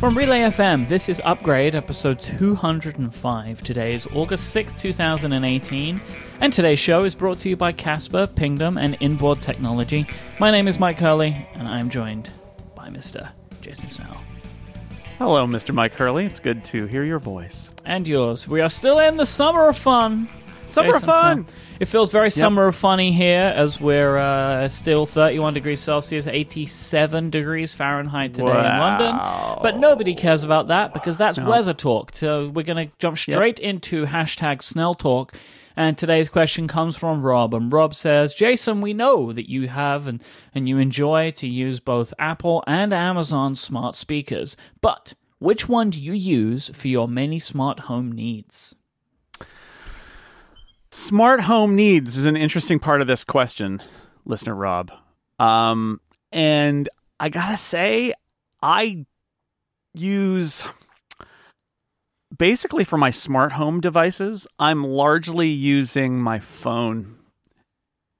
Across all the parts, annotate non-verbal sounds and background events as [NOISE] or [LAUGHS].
From Relay FM, this is Upgrade, episode 205. Today is August 6th, 2018, and today's show is brought to you by Casper, Pingdom, and Inboard Technology. My name is Myke Hurley, and I'm joined by Mr. Jason Snell. Hello, Mr. Myke Hurley. It's good to hear your voice. And yours. We are still in the summer of fun. Summer Jason fun. It feels very summer of funny here as we're uh, still 31 degrees Celsius, 87 degrees Fahrenheit today in London. But nobody cares about that because that's weather talk. So we're going to jump straight into hashtag Snell Talk. And today's question comes from Rob. And Rob says, Jason, we know that you have and, and you enjoy to use both Apple and Amazon smart speakers. But which one do you use for your many smart home needs? Smart home needs is an interesting part of this question, listener Rob. Um, and I gotta say, I use basically for my smart home devices, I'm largely using my phone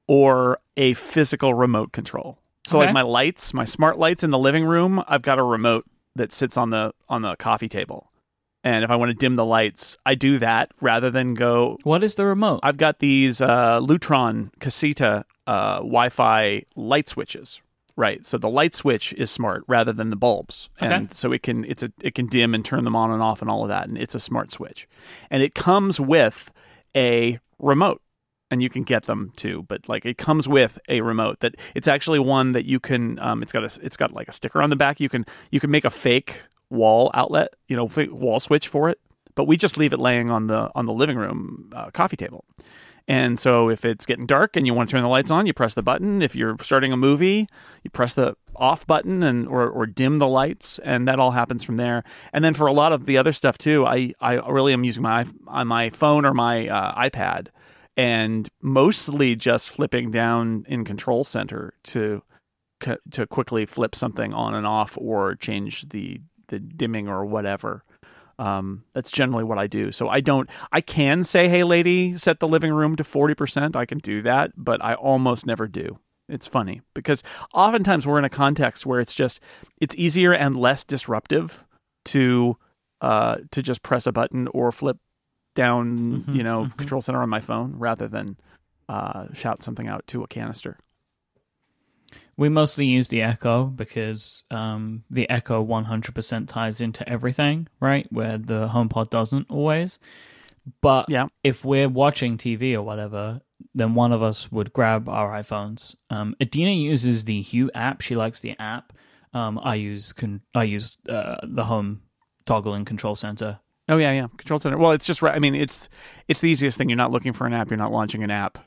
or a physical remote control. So Okay. like my lights, my smart lights in the living room, I've got a remote that sits on the on the coffee table. And if I want to dim the lights, I do that rather than go What is the remote? I've got these uh, Lutron Caseta uh, Wi-Fi light switches. Right, so the light switch is smart rather than the bulbs, Okay. and so it can it's a it can dim and turn them on and off and all of that, and it's a smart switch, and it comes with a remote, and you can get them too, but like it comes with a remote that it's actually one that you can um, it's got a it's got like a sticker on the back. You can you can make a fake wall outlet, you know, wall switch for it, but we just leave it laying on the on the living room uh, coffee table. And so if it's getting dark and you want to turn the lights on, you press the button. If you're starting a movie, you press the off button and or, or dim the lights, and that all happens from there. And then for a lot of the other stuff too, I, I really am using my on my phone or my uh, iPad, and mostly just flipping down in Control Center to to quickly flip something on and off or change the the dimming or whatever. Um, that's generally what I do. So I don't. I can say, "Hey, lady, set the living room to forty percent." I can do that, but I almost never do. It's funny because oftentimes we're in a context where it's just it's easier and less disruptive to uh, to just press a button or flip down, Mhm, you know, mhm. control center on my phone rather than uh, shout something out to a canister. We mostly use the Echo because um, the Echo 100% ties into everything, right? Where the HomePod doesn't always. But Yeah. if we're watching TV or whatever, then one of us would grab our iPhones. Um, Adina uses the Hue app. She likes the app. Um, I use con- I use uh, the home toggle and control center. Oh yeah, yeah. Control center. Well, it's just right. I mean, it's it's the easiest thing. You're not looking for an app. You're not launching an app.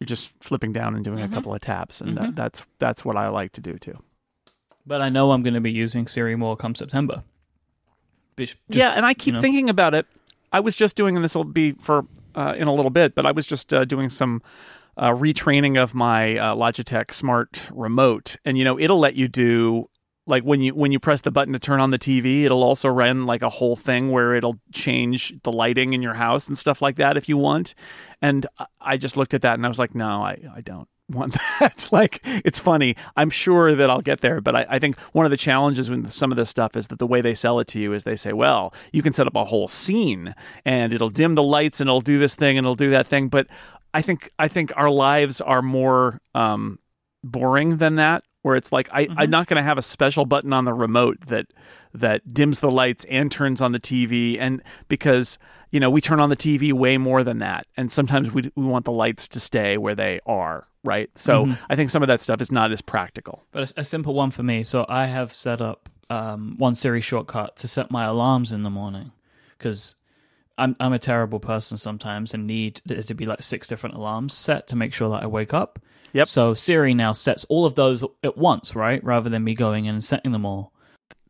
You're just flipping down and doing Mhm. a couple of taps, and Mhm. that, that's that's what I like to do too. But I know I'm going to be using Siri more come September. Just- yeah, and I keep know. thinking about it. I was just doing, and this will be for uh, in a little bit, but I was just uh, doing some uh, retraining of my uh, Logitech Smart Remote, and you know, it'll let you do like when you when you press the button to turn on the TV, it'll also run like a whole thing where it'll change the lighting in your house and stuff like that if you want. And I- just looked at that and I was like, no, I I don't [LAUGHS] want that. [LAUGHS] like, it's funny. I'm sure that I'll get there, but I, I think one of the challenges with some of this stuff is that the way they sell it to you is they say, well, you can set up a whole scene and it'll dim the lights and it'll do this thing and it'll do that thing. But I think I think our lives are more um, boring than that. Where it's like I, I'm not going to have a special button on the remote that that dims the lights and turns on the TV, and because you know we turn on the TV way more than that, and sometimes we we want the lights to stay where they are, right? So I think some of that stuff is not as practical. But a, a simple one for me. So I have set up um, one Siri shortcut to set my alarms in the morning because I'm I'm a terrible person sometimes and need to be like six different alarms set to make sure that I wake up. Yep. So Siri now sets all of those at once, right? Rather than me going in and setting them all.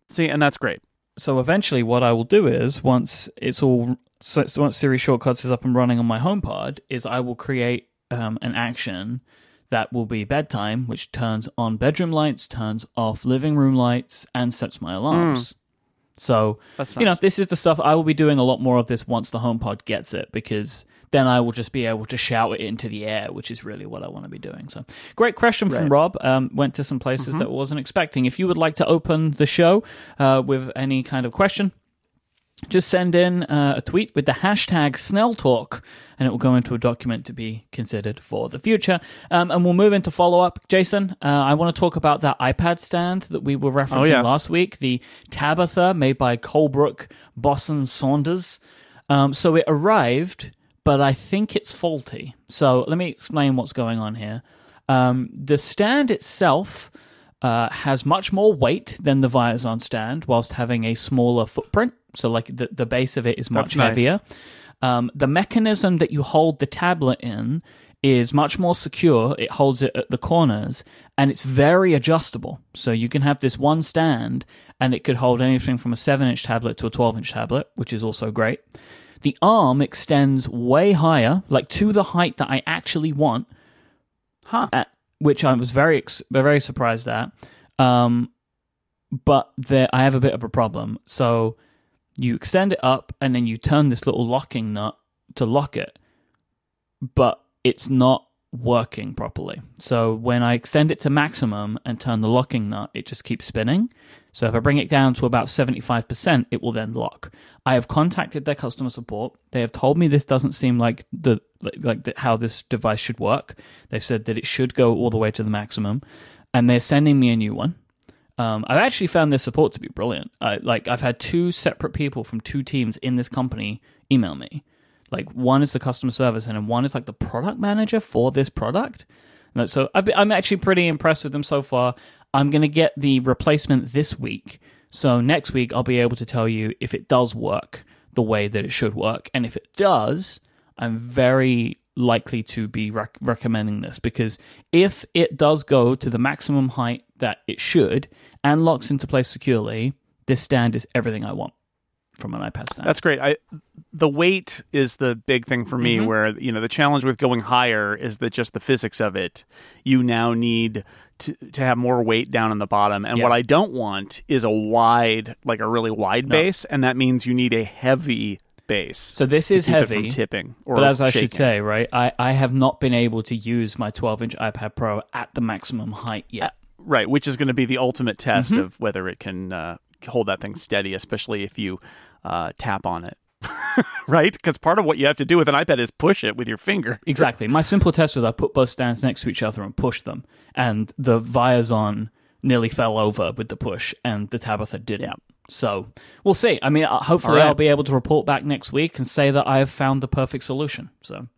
See, and that's great. So eventually, what I will do is once it's all so, so once Siri shortcuts is up and running on my HomePod, is I will create um, an action that will be bedtime, which turns on bedroom lights, turns off living room lights, and sets my alarms. So That's you know this is the stuff I will be doing a lot more of this once the HomePod gets it because then I will just be able to shout it into the air, which is really what I want to be doing. So, great question from Right. Rob. Um, went to some places that I wasn't expecting. If you would like to open the show uh, with any kind of question, just send in uh, a tweet with the hashtag Snell Talk, and it will go into a document to be considered for the future. Um, and we'll move into follow up. Jason, uh, I want to talk about that iPad stand that we were referencing yes. last week, the Tabetha made by Colebrook Bosson Saunders. Um, so it arrived, but I think it's faulty. So let me explain what's going on here. Um, the stand itself uh, has much more weight than the Viazon stand, whilst having a smaller footprint. So, like the the base of it is much That's nice. heavier. Um, the mechanism that you hold the tablet in is much more secure. It holds it at the corners, and it's very adjustable. So you can have this one stand, and it could hold anything from a seven-inch tablet to a twelve-inch tablet, which is also great. The arm extends way higher, like to the height that I actually want, Huh. at, which I was very very surprised at. Um, but there, I have a bit of a problem. So you extend it up, and then you turn this little locking nut to lock it, but it's not working properly. So when I extend it to maximum and turn the locking nut, it just keeps spinning. So if I bring it down to about 75%, it will then lock. I have contacted their customer support. They have told me this doesn't seem like the like, the, how this device should work. They said that it should go all the way to the maximum, and they're sending me a new one. Um, I've actually found their support to be brilliant. I, like I've had two separate people from two teams in this company email me. Like one is the customer service, and one is like the product manager for this product. So been, I'm actually pretty impressed with them so far. I'm going to get the replacement this week. So next week I'll be able to tell you if it does work the way that it should work, and if it does, I'm very likely to be rec- recommending this because if it does go to the maximum height that it should and locks into place securely, this stand is everything I want from an iPad stand. That's great. I the weight is the big thing for me. Where you know the challenge with going higher is that just the physics of it. You now need to to have more weight down in the bottom, and Yeah. what I don't want is a wide, like a really wide base, and that means you need a heavy base. so this is heavy. tipping. Or But as I should say, right, I, I have not been able to use my 12 inch iPad Pro at the maximum height yet. right, which is going to be the ultimate test Mm-hmm. of whether it can uh, hold that thing steady, especially if you uh, tap on it. [LAUGHS] right? Because part of what you have to do with an iPad is push it with your finger. Exactly. My simple test was I put both stands next to each other and pushed them, and the Viazon nearly fell over with the push, and the Tabetha didn't. Yeah. So we'll see. I mean, uh, hopefully, right. I'll be able to report back next week and say that I have found the perfect solution. So,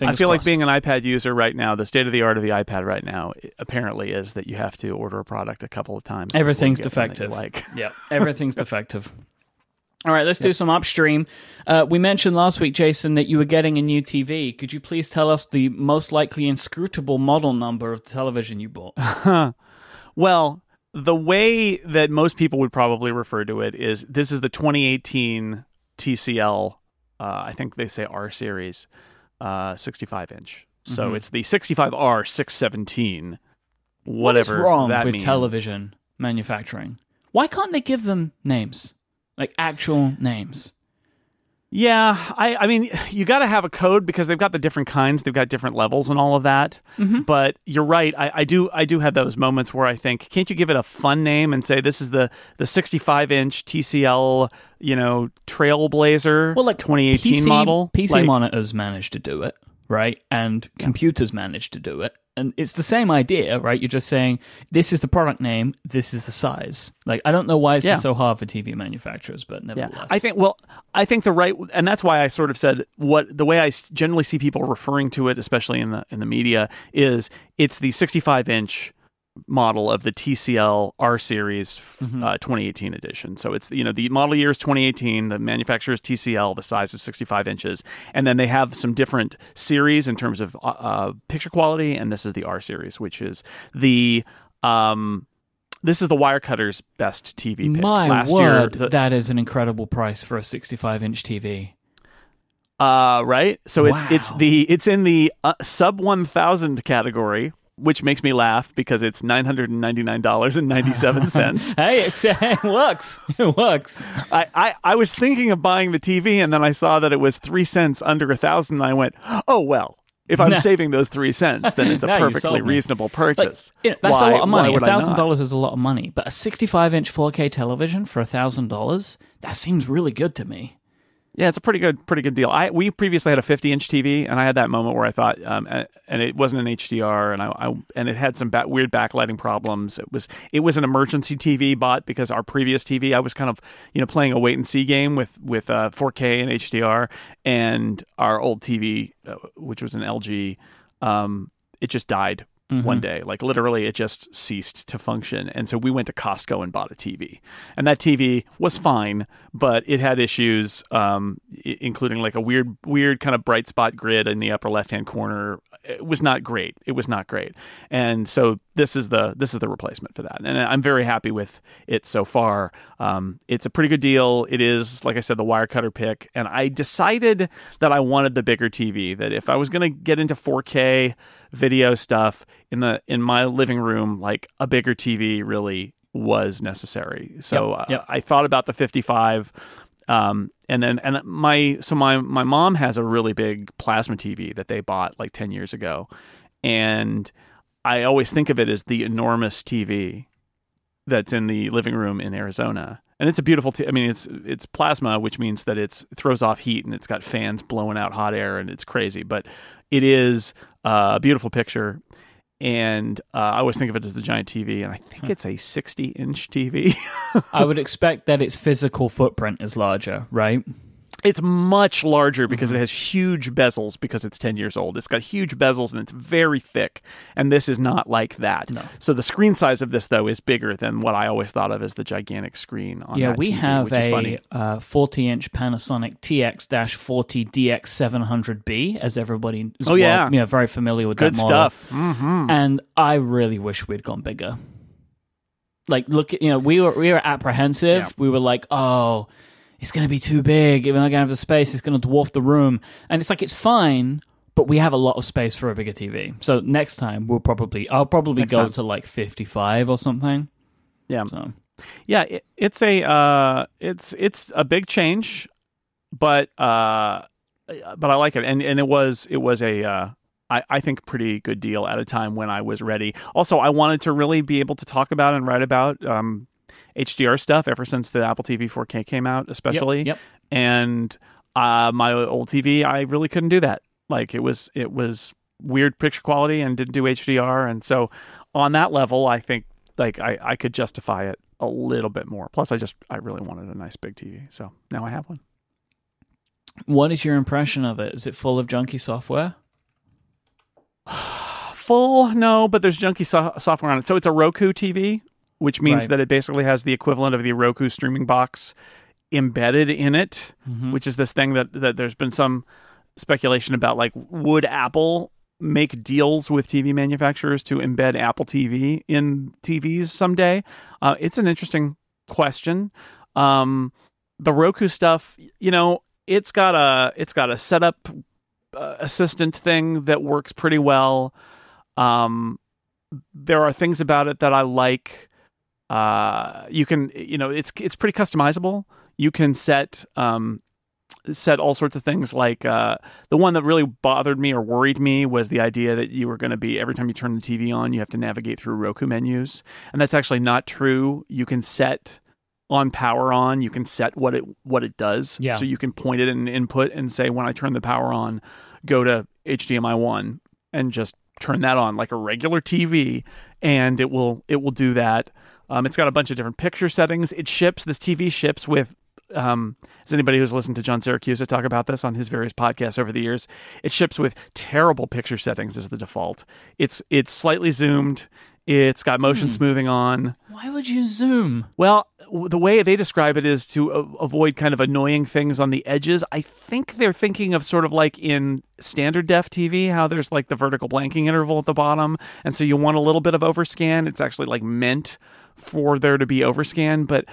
I feel like being an iPad user right now, the state of the art of the iPad right now apparently is that you have to order a product a couple of times. Everything's get one that you defective. Like, Yeah, everything's [LAUGHS] defective. All right, let's do some upstream. Uh, we mentioned last week, Jason, that you were getting a new TV. Could you please tell us the most likely inscrutable model number of the television you bought? [LAUGHS] well, the way that most people would probably refer to it is this is the 2018 TCL. Uh, I think they say R series, uh, 65 inch. So Mhm. it's the 65R 617. What is wrong that with means. television manufacturing? Why can't they give them names, like actual names? Yeah, I, I mean, you got to have a code because they've got the different kinds, they've got different levels and all of that. Mm-hmm. But you're right. I, I do, I do have those moments where I think, can't you give it a fun name and say this is the the 65 inch TCL, you know, Trailblazer, Well, like 2018 PC, model, PC Like, monitors managed to do it, right? And computers manage to do it. And it's the same idea, right? You're just saying this is the product name, this is the size. Like I don't know why it's Yeah. so hard for TV manufacturers, but Yeah, nevertheless, I think. Well, I think the right, and that's why I sort of said what the way I generally see people referring to it, especially in the in the media, is it's the 65 inch model of the TCL R series Mm-hmm. uh, 2018 edition. So it's you know the model year is 2018, the manufacturer is TCL, the size is 65 inches, and then they have some different series in terms of uh, uh, picture quality, and this is the R series, which is the um. This is the Wirecutter's best TV pick. my Last word, year, the, that is an incredible price for a 65 inch TV. Uh, right. So it's it's the it's in the uh, sub one thousand category, which makes me laugh because it's [LAUGHS] nine hundred and ninety nine dollars and ninety seven cents. hey, [LAUGHS] it works. It works. I, I, I was thinking of buying the TV, and then I saw that it was three cents under a thousand. And I went, oh well. If I'm [LAUGHS] saving those three cents, then it's a perfectly reasonable purchase. Like, you know, that's why, a lot of money. A thousand dollars is a lot of money, but a 65 inch 4K television for a thousand dollars, that seems really good to me. Yeah, it's a pretty good, pretty good deal. I we previously had a 50 inch TV, and I had that moment where I thought, um, and it wasn't an HDR, and I, I and it had some ba- weird backlighting problems. It was it was an emergency TV bought because our previous TV, I was kind of you know playing a wait and see game with with uh, 4K and HDR, and our old TV, uh, which was an LG, um, it just died mm-hmm. one day. Like literally, it just ceased to function. And so we went to Costco and bought a TV. And that TV was fine, but it had issues, um, including like a weird, weird kind of bright spot grid in the upper left hand corner. It was not great. It was not great. And so this is the this is the replacement for that. And I'm very happy with it so far. Um, it's a pretty good deal. It is, like I said, the Wirecutter pick. And I decided that I wanted the bigger TV. That if I was going to get into 4K video stuff in the in my living room, like a bigger TV really was necessary. So yep, yep. Uh, I thought about the 55. Um, and then and my so my my mom has a really big plasma TV that they bought like 10 years ago and I always think of it as the enormous TV that's in the living room in Arizona and it's a beautiful. T- I mean, it's it's plasma, which means that it's it throws off heat and it's got fans blowing out hot air and it's crazy. But it is uh, a beautiful picture, and uh, I always think of it as the giant TV, and I think it's a 60 inch TV. [LAUGHS] I would expect that its physical footprint is larger, right? It's much larger because mm-hmm. it has huge bezels because it's 10 years old. It's got huge bezels and it's very thick. And this is not like that. No. So the screen size of this, though, is bigger than what I always thought of as the gigantic screen on Yeah, we TV, have a uh, 40 inch Panasonic TX 40 DX700B, as everybody is oh, yeah. Well, yeah, very familiar with Good that model. stuff. Mm-hmm. And I really wish we'd gone bigger. Like, look, you know, we were, we were apprehensive. Yeah. We were like, oh, it's going to be too big. We're not going to have the space. It's going to dwarf the room. And it's like, it's fine, but we have a lot of space for a bigger TV. So next time we'll probably, I'll probably next go time. to like 55 or something. Yeah. So. Yeah. It, it's a, uh, it's, it's a big change, but, uh, but I like it. And, and it was, it was a, uh, I, I think pretty good deal at a time when I was ready. Also, I wanted to really be able to talk about and write about um, HDR stuff ever since the Apple TV 4K came out, especially. Yep. yep. And uh, my old TV, I really couldn't do that. Like it was, it was weird picture quality and didn't do HDR, and so on that level, I think like I, I could justify it a little bit more. Plus, I just I really wanted a nice big TV, so now I have one. What is your impression of it? Is it full of junky software? [SIGHS] full, no, but there's junky so- software on it. So it's a Roku TV, which means right. that it basically has the equivalent of the Roku streaming box embedded in it, mm-hmm. which is this thing that, that there's been some speculation about like would Apple make deals with TV manufacturers to embed Apple TV in TVs someday? Uh, it's an interesting question. Um, the Roku stuff, you know, it's got a it's got a setup uh, assistant thing that works pretty well. Um, there are things about it that I like. Uh, you can, you know, it's it's pretty customizable. You can set um, set all sorts of things. Like uh, the one that really bothered me or worried me was the idea that you were going to be every time you turn the TV on, you have to navigate through Roku menus, and that's actually not true. You can set on power on you can set what it what it does yeah. so you can point it in input and say when i turn the power on go to hdmi 1 and just turn that on like a regular tv and it will it will do that um, it's got a bunch of different picture settings. It ships this TV ships with. Um, as anybody who's listened to John Siracusa talk about this on his various podcasts over the years, it ships with terrible picture settings as the default. It's it's slightly zoomed. It's got motion hmm. smoothing on. Why would you zoom? Well, the way they describe it is to avoid kind of annoying things on the edges. I think they're thinking of sort of like in standard def TV, how there's like the vertical blanking interval at the bottom, and so you want a little bit of overscan. It's actually like meant for there to be overscan, but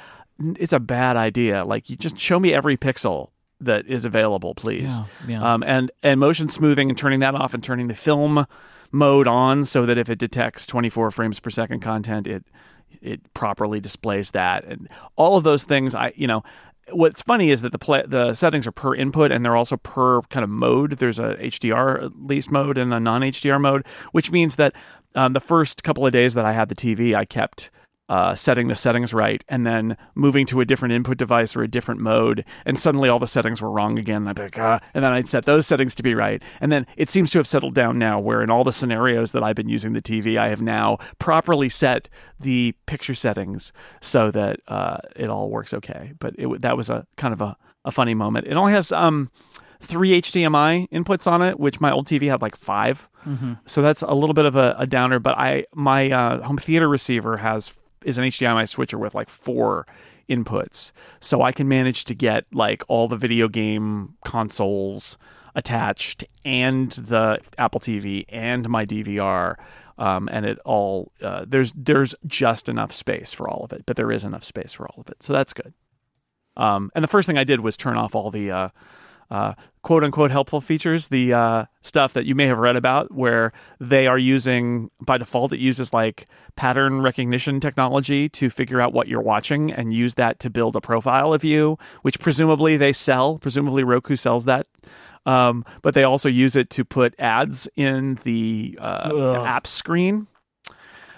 it's a bad idea. Like you just show me every pixel that is available, please. Yeah, yeah. Um, and and motion smoothing and turning that off and turning the film mode on so that if it detects 24 frames per second content, it it properly displays that, and all of those things. I you know what's funny is that the play, the settings are per input and they're also per kind of mode. There's a HDR at least mode and a non HDR mode, which means that um, the first couple of days that I had the TV, I kept uh, setting the settings right and then moving to a different input device or a different mode. And suddenly all the settings were wrong again. I'd like, ah, and then I'd set those settings to be right. And then it seems to have settled down now where in all the scenarios that I've been using the TV, I have now properly set the picture settings so that uh, it all works okay. But it, that was a kind of a, a funny moment. It only has um, three HDMI inputs on it, which my old TV had like 5 mm-hmm. So that's a little bit of a, a downer. But I my uh, home theater receiver has is an HDMI switcher with like four inputs. So I can manage to get like all the video game consoles attached and the Apple TV and my DVR. Um, and it all uh, there's there's just enough space for all of it, but there is enough space for all of it, so that's good. Um, and the first thing I did was turn off all the uh, uh, quote unquote helpful features, the uh, stuff that you may have read about, where they are using by default, it uses like pattern recognition technology to figure out what you're watching and use that to build a profile of you, which presumably they sell. Presumably Roku sells that. Um, but they also use it to put ads in the, uh, the app screen.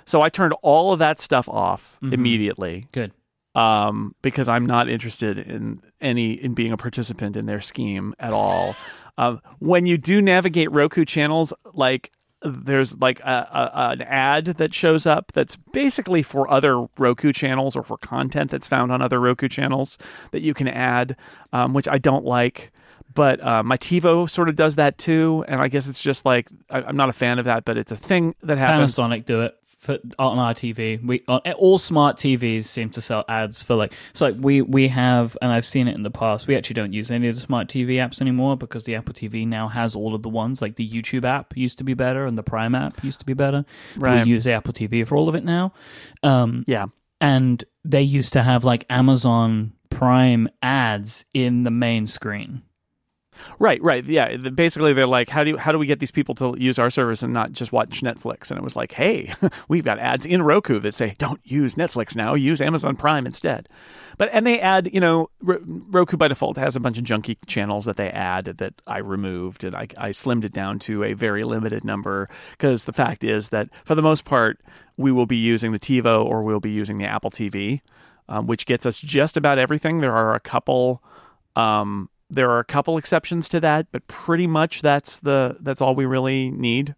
So I turned all of that stuff off mm-hmm. immediately. Good um, because I'm not interested in any in being a participant in their scheme at all. um, when you do navigate Roku channels, like there's like a, a, an ad that shows up that's basically for other Roku channels or for content that's found on other Roku channels that you can add, um, which I don't like. But uh, my TiVo sort of does that too, and I guess it's just like I, am not a fan of that, but it's a thing that happens. Panasonic do it for on our TV. We on, all smart TVs seem to sell ads for like so like we we have and I've seen it in the past. We actually don't use any of the smart TV apps anymore because the Apple TV now has all of the ones like the YouTube app used to be better and the Prime app used to be better. Right. We use the Apple TV for all of it now. Um, yeah, and they used to have like Amazon Prime ads in the main screen. Right, right. Yeah, basically they're like how do you, how do we get these people to use our service and not just watch Netflix? And it was like, "Hey, [LAUGHS] we've got ads in Roku that say don't use Netflix now, use Amazon Prime instead." But and they add, you know, Roku by default has a bunch of junky channels that they add that I removed and I, I slimmed it down to a very limited number because the fact is that for the most part we will be using the TiVo or we'll be using the Apple TV, um, which gets us just about everything. There are a couple um, there are a couple exceptions to that, but pretty much that's the that's all we really need.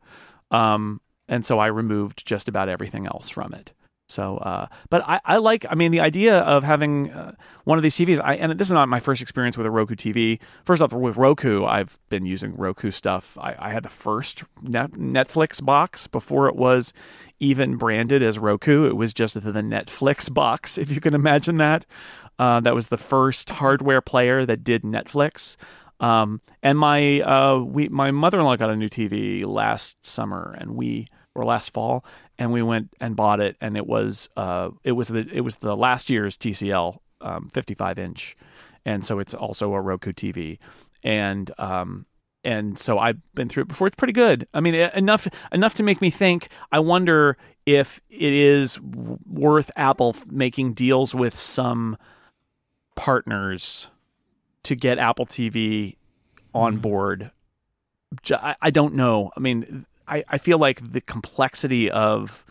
Um, and so I removed just about everything else from it. So, uh, but I, I, like, I mean, the idea of having uh, one of these TVs, I, and this is not my first experience with a Roku TV. First off, with Roku, I've been using Roku stuff. I, I had the first net, Netflix box before it was even branded as Roku. It was just the Netflix box, [LAUGHS] if you can imagine that. Uh, that was the first hardware player that did Netflix. Um, and my uh, we my mother in law got a new TV last summer, and we or last fall, and we went and bought it, and it was uh, it was the it was the last year's TCL um, 55 inch, and so it's also a Roku TV, and um, and so I've been through it before. It's pretty good. I mean, enough enough to make me think. I wonder if it is worth Apple making deals with some partners to get Apple TV on mm-hmm. board. I, don't know. I mean, I, I feel like the complexity of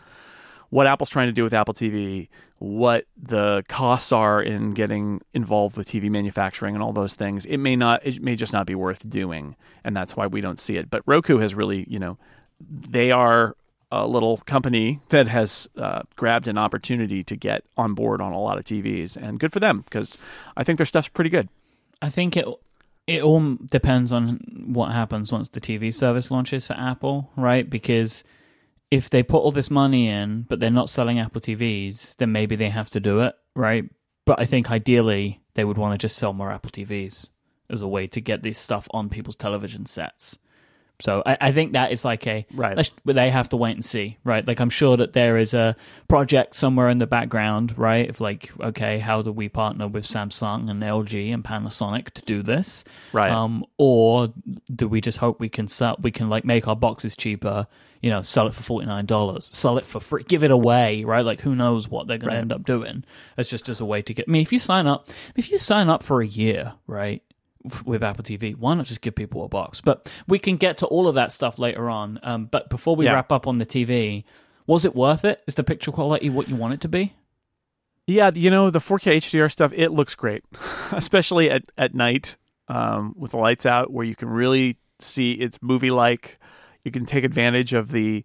what Apple's trying to do with Apple TV, what the costs are in getting involved with TV manufacturing and all those things, it may not, it may just not be worth doing, and that's why we don't see it. But Roku has really, you know, they are a little company that has uh, grabbed an opportunity to get on board on a lot of TVs, and good for them because I think their stuff's pretty good. I think it it all depends on what happens once the TV service launches for Apple, right? Because if they put all this money in, but they're not selling Apple TVs, then maybe they have to do it, right? But I think ideally they would want to just sell more Apple TVs as a way to get this stuff on people's television sets So I, I think that is like a Right. They have to wait and see, right? Like I'm sure that there is a project somewhere in the background, right? Of like, okay, how do we partner with Samsung and LG and Panasonic to do this, Right. Um, or do we just hope we can sell, we can like make our boxes cheaper, you know, sell it for forty nine dollars, sell it for free, give it away, right? Like who knows what they're going Right. to end up doing? It's just as a way to get. I mean, if you sign up, if you sign up for a year, right? With Apple TV, why not just give people a box? But we can get to all of that stuff later on. Um, but before we Yeah. wrap up on the TV, was it worth it? Is the picture quality what you want it to be? Yeah, you know the 4K HDR stuff. It looks great, [LAUGHS] especially at at night um, with the lights out, where you can really see it's movie like. You can take advantage of the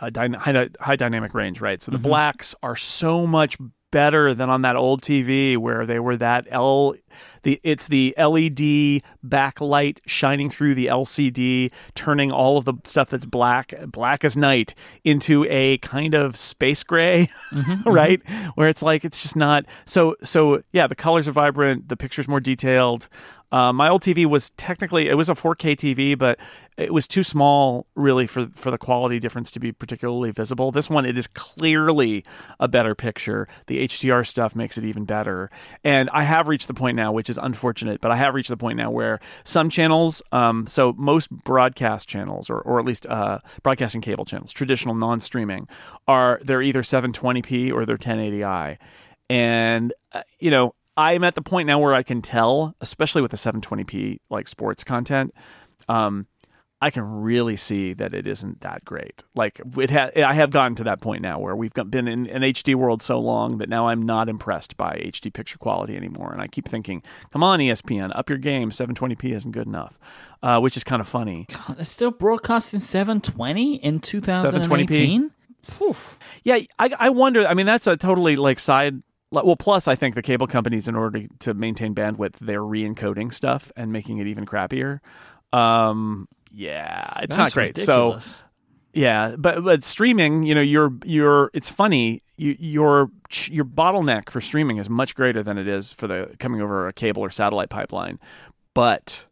uh, dyna- high, high dynamic range, right? So the blacks are so much better than on that old TV where they were that L. The it's the LED backlight shining through the LCD, turning all of the stuff that's black, black as night, into a kind of space gray, mm-hmm, [LAUGHS] mm-hmm. right? Where it's like it's just not so. So yeah, the colors are vibrant, the picture's more detailed. Uh, my old TV was technically it was a 4K TV, but it was too small really for for the quality difference to be particularly visible. This one it is clearly a better picture. The HDR stuff makes it even better. And I have reached the point now, which is unfortunate, but I have reached the point now where some channels, um, so most broadcast channels, or or at least uh, broadcasting cable channels, traditional non-streaming, are they're either 720p or they're 1080i, and uh, you know. I'm at the point now where I can tell, especially with the 720p like sports content, um, I can really see that it isn't that great. Like it ha- I have gotten to that point now where we've been in an HD world so long that now I'm not impressed by HD picture quality anymore, and I keep thinking, "Come on, ESPN, up your game. 720p isn't good enough," uh, which is kind of funny. God, they're still broadcasting 720 in 2018. Yeah, I, I wonder. I mean, that's a totally like side. Well, plus, I think the cable companies, in order to, to maintain bandwidth, they're re-encoding stuff and making it even crappier. Um, yeah, it's That's not great. ridiculous. So yeah, but but streaming, you know, your your it's funny. You, your your bottleneck for streaming is much greater than it is for the coming over a cable or satellite pipeline, but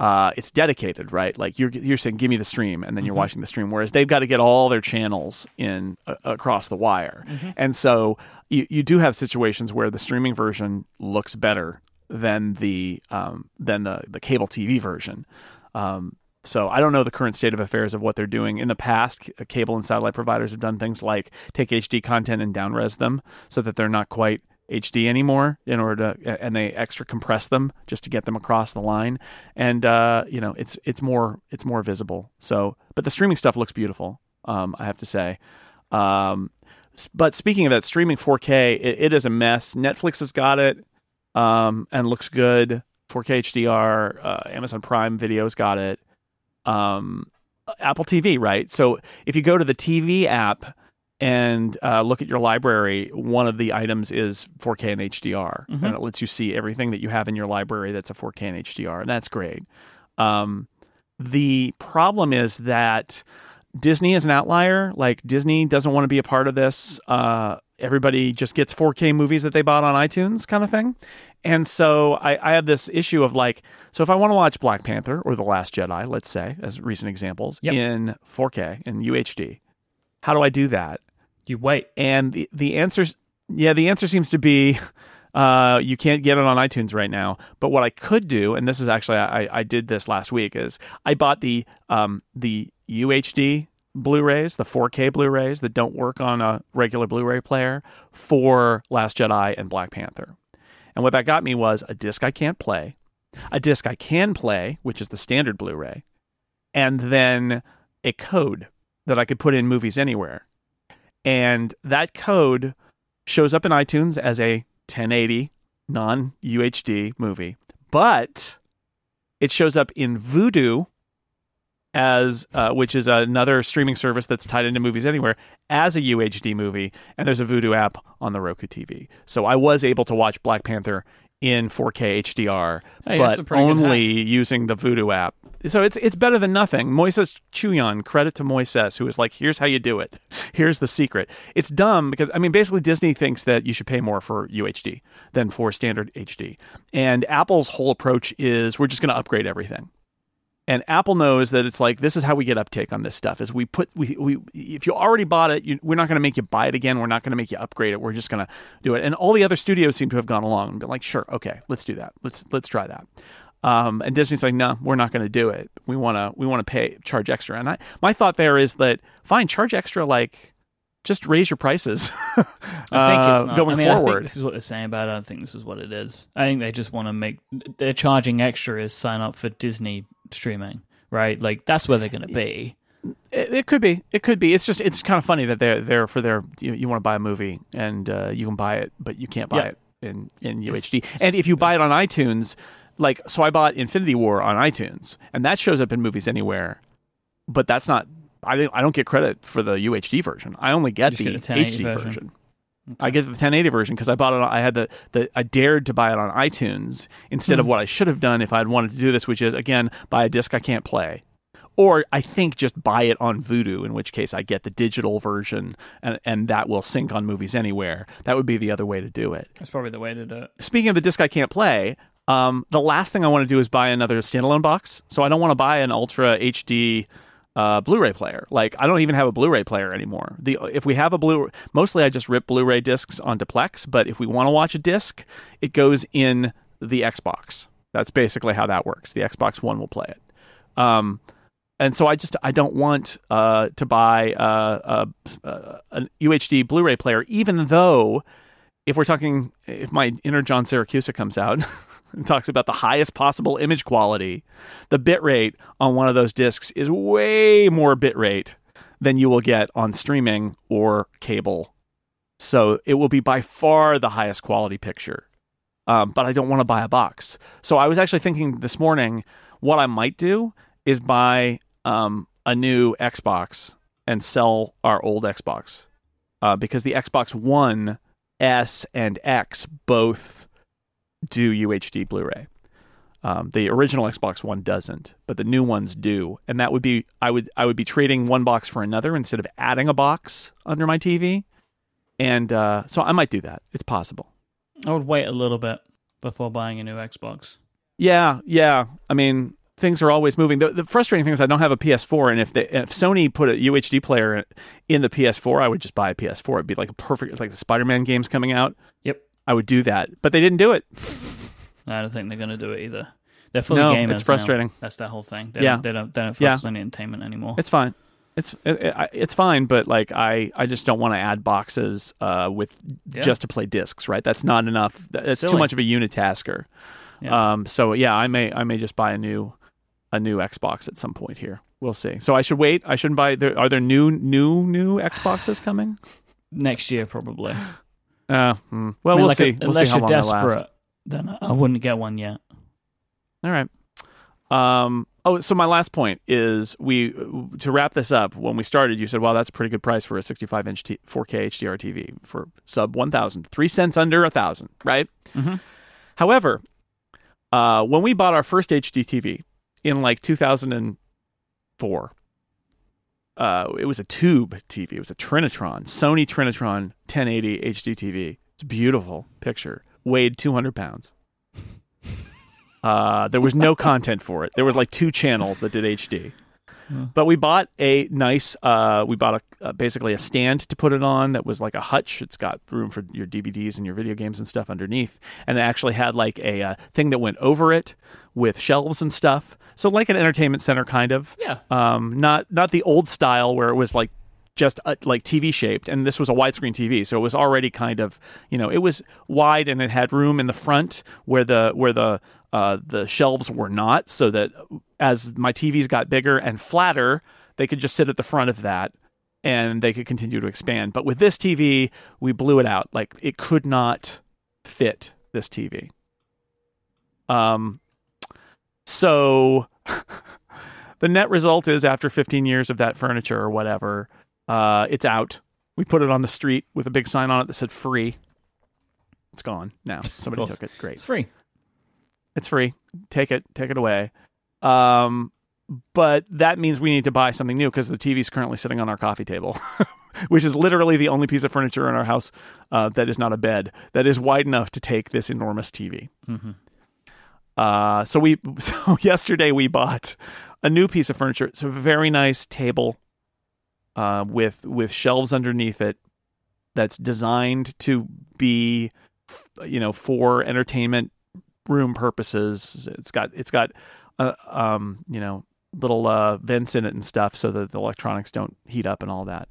uh, it's dedicated, right? Like you're you're saying, give me the stream, and then you're watching the stream. Whereas they've got to get all their channels in uh, across the wire, and so you you do have situations where the streaming version looks better than the um, than the the cable TV version. Um, so I don't know the current state of affairs of what they're doing. In the past, cable and satellite providers have done things like take HD content and downres them so that they're not quite HD anymore in order to, and they extra compress them just to get them across the line. And uh, you know, it's it's more it's more visible. So, but the streaming stuff looks beautiful. Um, I have to say. Um, but speaking of that, streaming 4K, it, it is a mess. Netflix has got it um, and looks good. 4K HDR, uh, Amazon Prime Video's got it. Um, Apple TV, right? So if you go to the TV app and uh, look at your library, one of the items is 4K and HDR, and it lets you see everything that you have in your library that's a 4K and HDR, and that's great. Um, the problem is that Disney is an outlier. Like Disney doesn't want to be a part of this. Uh, everybody just gets 4K movies that they bought on iTunes, kind of thing. And so I, I have this issue of like, so if I want to watch Black Panther or The Last Jedi, let's say, as recent examples, Yep. in 4K in UHD, how do I do that? You wait. And the the answer, yeah, the answer seems to be uh, you can't get it on iTunes right now. But what I could do, and this is actually I, I did this last week, is I bought the um, the UHD Blu-rays, the 4K Blu-rays that don't work on a regular Blu-ray player for Last Jedi and Black Panther. And what that got me was a disc I can't play, a disc I can play, which is the standard Blu-ray, and then a code that I could put in movies anywhere. And that code shows up in iTunes as a 1080 non UHD movie, but it shows up in Vudu as uh, which is another streaming service that's tied into movies anywhere as a UHD movie and there's a Vudu app on the Roku TV. So I was able to watch Black Panther in 4K HDR Hey, but a pretty good only using the Vudu app. So it's it's better than nothing. Moises Chiullan, credit to Moises, who is like, here's how you do it. [LAUGHS] Here's the secret. It's dumb because I mean, basically Disney thinks that you should pay more for UHD than for standard HD, and Apple's whole approach is we're just going to upgrade everything. And Apple knows that it's like this is how we get uptake on this stuff. Is we put we we if you already bought it, you, we're not going to make you buy it again. We're not going to make you upgrade it. We're just going to do it. And all the other studios seem to have gone along and been like, sure, okay, let's do that. Let's let's try that. Um, and Disney's like, no, we're not going to do it. We want to we want to pay charge extra. And I, my thought there is that fine, charge extra like just raise your prices [LAUGHS] I think it's uh, not. going I mean, forward. this is what they're saying about it. I don't think this is what it is. I think they just want to make. They're charging extra is sign up for Disney streaming, right? Like that's where they're going to be. It, it could be. It could be. It's just it's kind of funny that they're there for their you, you want to buy a movie and uh, you can buy it, but you can't buy Yeah. it in in It's- UHD. And if you buy it on iTunes, like so, I bought Infinity War on iTunes, and that shows up in movies anywhere. But that's not. I don't- I don't get credit for the UHD version. I only get the HD version. version. I get the 1080 version because I bought it. On, I had the, the I dared to buy it on iTunes instead of Hmm. what I should have done if I'd wanted to do this, which is again buy a disc I can't play, or I think just buy it on Vudu, in which case I get the digital version and and that will sync on movies anywhere. That would be the other way to do it. That's probably the way to do it. Speaking of the disc I can't play, um, the last thing I want to do is buy another standalone box. So I don't want to buy an Ultra HD uh, Blu-ray player. Like I don't even have a Blu-ray player anymore. The if we have a Blu, mostly I just rip Blu-ray discs onto Plex. But if we want to watch a disc, it goes in the Xbox. That's basically how that works. The Xbox One will play it. Um, and so I just I don't want uh, to buy uh, an UHD Blu-ray player, even though if we're talking if my inner John Siracusa comes out [LAUGHS] and [LAUGHS] talks about the highest possible image quality, the bit rate on one of those discs is way more bit rate than you will get on streaming or cable. So it will be by far the highest quality picture. Um, but I don't want to buy a box. So I was actually thinking this morning what I might do is buy um, a new Xbox and sell our old Xbox uh, because the Xbox One S and X both do UHD Blu-ray. Um, the original Xbox One doesn't, but the new ones do, and that would be I would I would be trading one box for another instead of adding a box under my TV, and uh, so I might do that. It's possible. I would wait a little bit before buying a new Xbox. Yeah, yeah. I mean, things are always moving. The, the frustrating thing is I don't have a PS4, and if they, if Sony put a UHD player in the PS4, I would just buy a PS4. It'd be like a perfect like the Spider-Man games coming out. Yep. I would do that, but they didn't do it. I don't think they're going to do it either. They're fully No, gamers. it's now. frustrating. That's their whole thing. They Yeah. don't, they don't. They don't Yeah. focus on the entertainment anymore. It's fine. It's it, it, it's fine, but like I I just don't want to add boxes uh, with Yeah. just to play discs. Right? That's not enough. That's too much of a unitasker. Yeah. Um. So yeah, I may I may just buy a new a new Xbox at some point here. We'll see. So I should wait. I shouldn't buy. There are there new new new Xboxes coming? [LAUGHS] Next year, probably. Uh, hmm. Well, I mean, we'll like, see. we'll unless see how you're long desperate, then I- wouldn't get one yet. All right. Um. Oh, so my last point is we to wrap this up. When we started, you said, "Well, that's a pretty good price for a 65 inch t- 4K HDR TV for sub 1,000, three cents under a thousand, right?" Mm-hmm. However, uh, when we bought our first HD TV in like 2004, uh, it was a tube TV. It was a Trinitron, Sony Trinitron 1080 HD TV. It's a beautiful picture. Weighed 200 pounds. Uh, there was no content for it. There were like two channels that did HD. But we bought a nice. Uh, we bought a uh, basically a stand to put it on that was like a hutch. It's got room for your DVDs and your video games and stuff underneath, and it actually had like a uh, thing that went over it with shelves and stuff. So like an entertainment center kind of. Yeah. Um, not not the old style where it was like just uh like TV shaped, and this was a widescreen TV, so it was already kind of you know it was wide and it had room in the front where the where the uh, the shelves were not, so that as my TVs got bigger and flatter, they could just sit at the front of that and they could continue to expand. But with this TV, we blew it out. Like it could not fit this TV. Um, so [LAUGHS] the net result is after 15 years of that furniture or whatever, uh, it's out. We put it on the street with a big sign on it that said free. It's gone now. Somebody took it. Great. It's free. It's free. Take it. Take it away. Um, but that means we need to buy something new because the TV is currently sitting on our coffee table, [LAUGHS] which is literally the only piece of furniture in our house uh, that is not a bed that is wide enough to take this enormous TV. Mhm. Uh, so we [LAUGHS] so yesterday we bought a new piece of furniture. It's a very nice table uh, with with shelves underneath it that's designed to be you know for entertainment room purposes. It's got it's got uh, um, you know little uh, vents in it and stuff so that the electronics don't heat up and all that.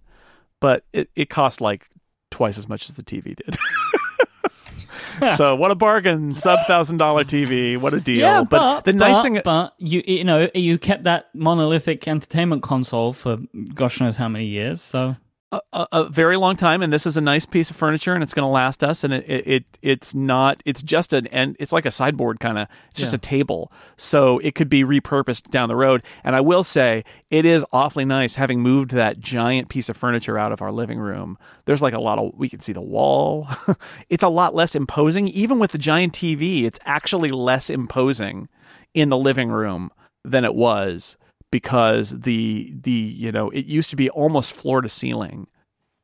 But it it cost like twice as much as the TV did. [LAUGHS] so what a bargain! Sub thousand dollar TV. What a deal! Yeah, but, but the nice but- thing, but you you know you kept that monolithic entertainment console for gosh knows how many years. So a, a, very long time, and this is a nice piece of furniture, and it's going to last us. And it, it, it it's not. It's just an and it's like a sideboard kind of. It's just Yeah. a table, so it could be repurposed down the road. And I will say, it is awfully nice having moved that giant piece of furniture out of our living room. There's like a lot of we can see the wall. [LAUGHS] it's a lot less imposing, even with the giant TV. It's actually less imposing in the living room than it was because the the you know it used to be almost floor to ceiling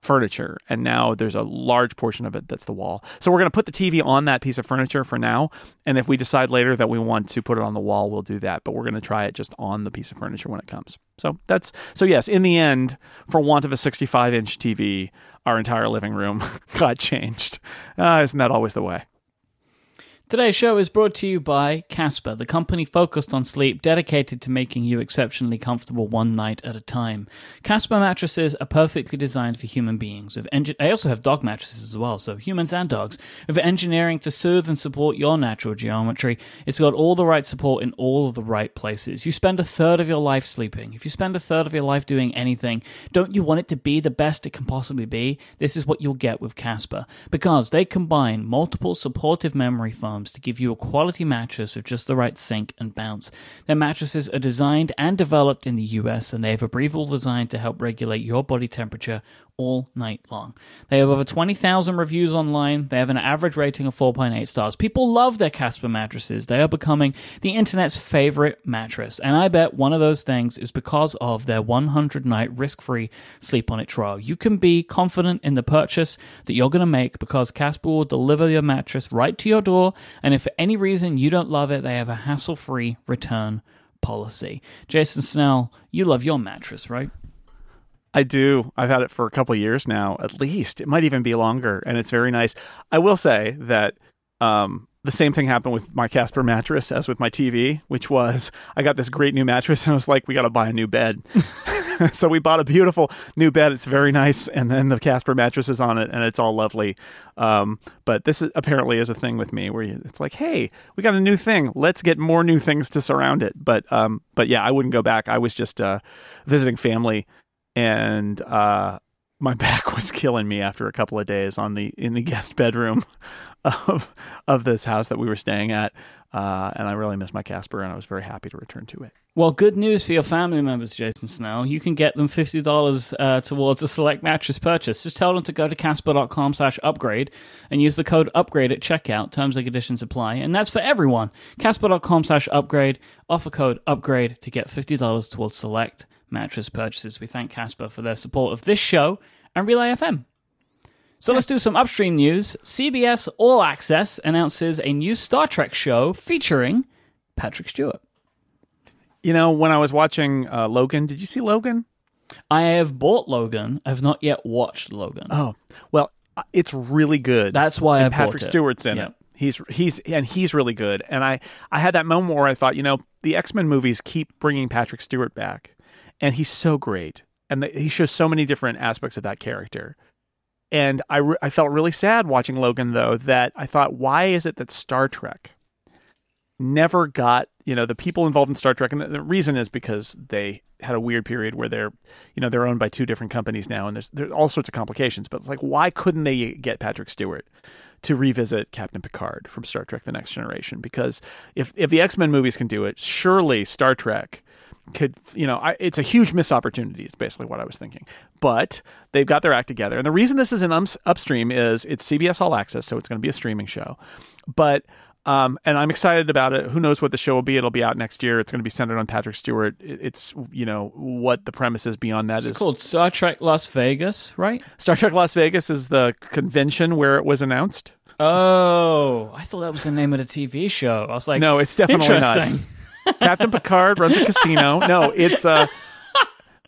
furniture and now there's a large portion of it that's the wall. So we're going to put the tv on that piece of furniture for now and if we decide later that we want to put it on the wall we'll do that but we're going to try it just on the piece of furniture when it comes. So that's so yes in the end for want of a 65 inch tv our entire living room [LAUGHS] got changed. Uh, isn't that always the way Today's show is brought to you by Casper, the company focused on sleep, dedicated to making you exceptionally comfortable one night at a time. Casper mattresses are perfectly designed for human beings. With engi- they also have dog mattresses as well, so humans and dogs. With engineering to soothe and support your natural geometry, it's got all the right support in all of the right places. You spend a third of your life sleeping. If you spend a third of your life doing anything, don't you want it to be the best it can possibly be? This is what you'll get with Casper because they combine multiple supportive memory foams to give you a quality mattress with just the right sink and bounce. Their mattresses are designed and developed in the US and they have a breathable design to help regulate your body temperature all night long. They have over 20,000 reviews online. They have an average rating of 4.8 stars. People love their Casper mattresses. They are becoming the internet's favorite mattress. And I bet one of those things is because of their 100 night risk free sleep on it trial. You can be confident in the purchase that you're going to make because Casper will deliver your mattress right to your door. And if for any reason you don't love it, they have a hassle free return policy. Jason Snell, you love your mattress, right? I do. I've had it for a couple of years now, at least. It might even be longer, and it's very nice. I will say that um, the same thing happened with my Casper mattress as with my TV, which was I got this great new mattress, and I was like, we got to buy a new bed. [LAUGHS] [LAUGHS] so we bought a beautiful new bed. It's very nice, and then the Casper mattress is on it, and it's all lovely. Um, but this is, apparently is a thing with me where you, it's like, hey, we got a new thing. Let's get more new things to surround it. But um, but yeah, I wouldn't go back. I was just uh, visiting family and uh, my [LAUGHS] back was killing me after a couple of days on the in the guest bedroom [LAUGHS] of of this house that we were staying at, uh, and I really missed my Casper, and I was very happy to return to it. Well, good news for your family members, Jason Snell. You can get them $50 uh, towards a select mattress purchase. Just tell them to go to casper.com slash upgrade and use the code upgrade at checkout. Terms and conditions apply. And that's for everyone. Casper.com slash upgrade. Offer code upgrade to get $50 towards select mattress purchases. We thank Casper for their support of this show and Relay FM. So let's do some upstream news. CBS All Access announces a new Star Trek show featuring Patrick Stewart. You know, when I was watching uh, Logan, did you see Logan? I have bought Logan. I have not yet watched Logan. Oh, well, uh, it's really good. That's why and I Patrick bought it. Stewart's in Yeah. it. He's he's and he's really good. And I I had that moment where I thought, you know, the X Men movies keep bringing Patrick Stewart back, and he's so great, and the, he shows so many different aspects of that character. And I re- I felt really sad watching Logan though that I thought, why is it that Star Trek never got you know the people involved in Star Trek, and the, the reason is because they had a weird period where they're you know they're owned by two different companies now, and there's there's all sorts of complications. But like, why couldn't they get Patrick Stewart? To revisit Captain Picard from Star Trek: The Next Generation, because if if the X Men movies can do it, surely Star Trek could you know I, it's a huge missed opportunity is basically what i was thinking. But they've got their act together. And the reason this is an ums upstream is it's cbs all access so it's going to be a streaming show. But um, and i'm excited about it. Who knows what the show will be? It'll be out next year. It's going to be centered on patrick stewart. It's you know what the premise is beyond that is It's called Star Trek Las Vegas, right? star trek las vegas is the convention where it was announced. Oh, I thought that was the name of the TV show. I was like, No, it's definitely not. Captain Picard runs a casino. No, it's uh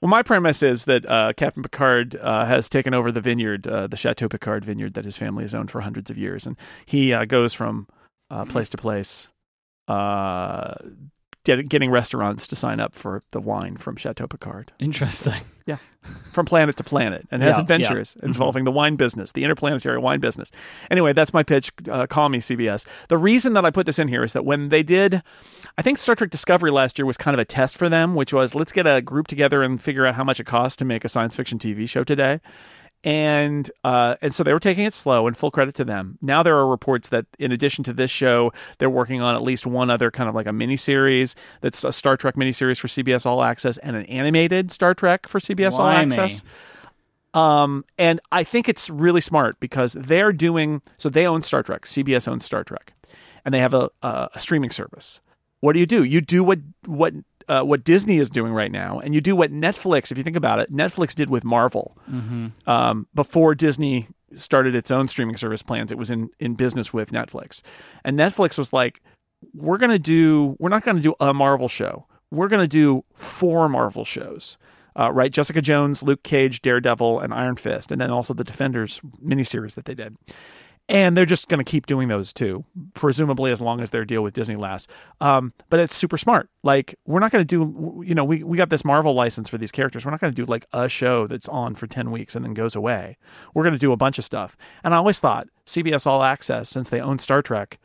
well, my premise is that uh, Captain Picard uh, has taken over the vineyard, uh, the Chateau Picard vineyard that his family has owned for hundreds of years, and he uh, goes from uh, place to place, uh, getting restaurants to sign up for the wine from Chateau Picard, Interesting. [LAUGHS] Yeah. From planet to planet, and has Yeah, adventures involving the wine business, the interplanetary wine business. Anyway, that's my pitch. Uh, call me CBS. The reason that I put this in here is that when they did, I think Star Trek Discovery last year was kind of a test for them, which was let's get a group together and figure out how much it costs to make a science fiction TV show today. And uh, and so they were taking it slow, and full credit to them. Now there are reports that in addition to this show, they're working on at least one other kind of like a mini series that's a Star Trek mini series for CBS All Access and an animated Star Trek for CBS All Why me? Access. Um, and I think it's really smart because they're doing so. They own Star Trek. CBS owns Star Trek, and they have a, a, a streaming service. What do you do? You do what what uh, what Disney is doing right now, and you do what Netflix. If you think about it, Netflix did with Marvel um, before Disney started its own streaming service plans. It was in in business with Netflix, and Netflix was like, "We're gonna do. We're not gonna do a Marvel show. We're gonna do four Marvel shows." uh, right? Jessica Jones, Luke Cage, Daredevil, and Iron Fist, and then also the Defenders miniseries that they did. And they're just going to keep doing those too, presumably as long as their deal with Disney lasts. Um, but it's super smart. Like we're not going to do, you know, we we got this Marvel license for these characters. We're not going to do like a show that's on for ten weeks and then goes away. We're going to do a bunch of stuff. And I always thought CBS All Access, since they own Star Trek,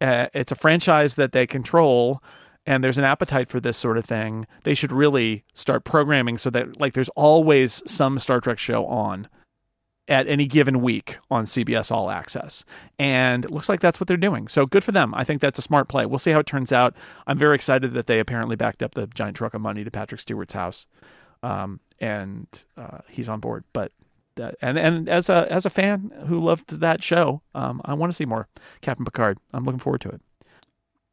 uh, it's a franchise that they control and there's an appetite for this sort of thing they should really start programming so that like there's always some star trek show on at any given week on cbs all access. And it looks like that's what they're doing. So good for them. I think that's a smart play. We'll see how it turns out. I'm very excited that they apparently backed up the giant truck of money to patrick stewart's house. Um, and uh, he's on board. But that, and and as a as a fan who loved that show, um, I want to see more. Captain Picard. I'm looking forward to it.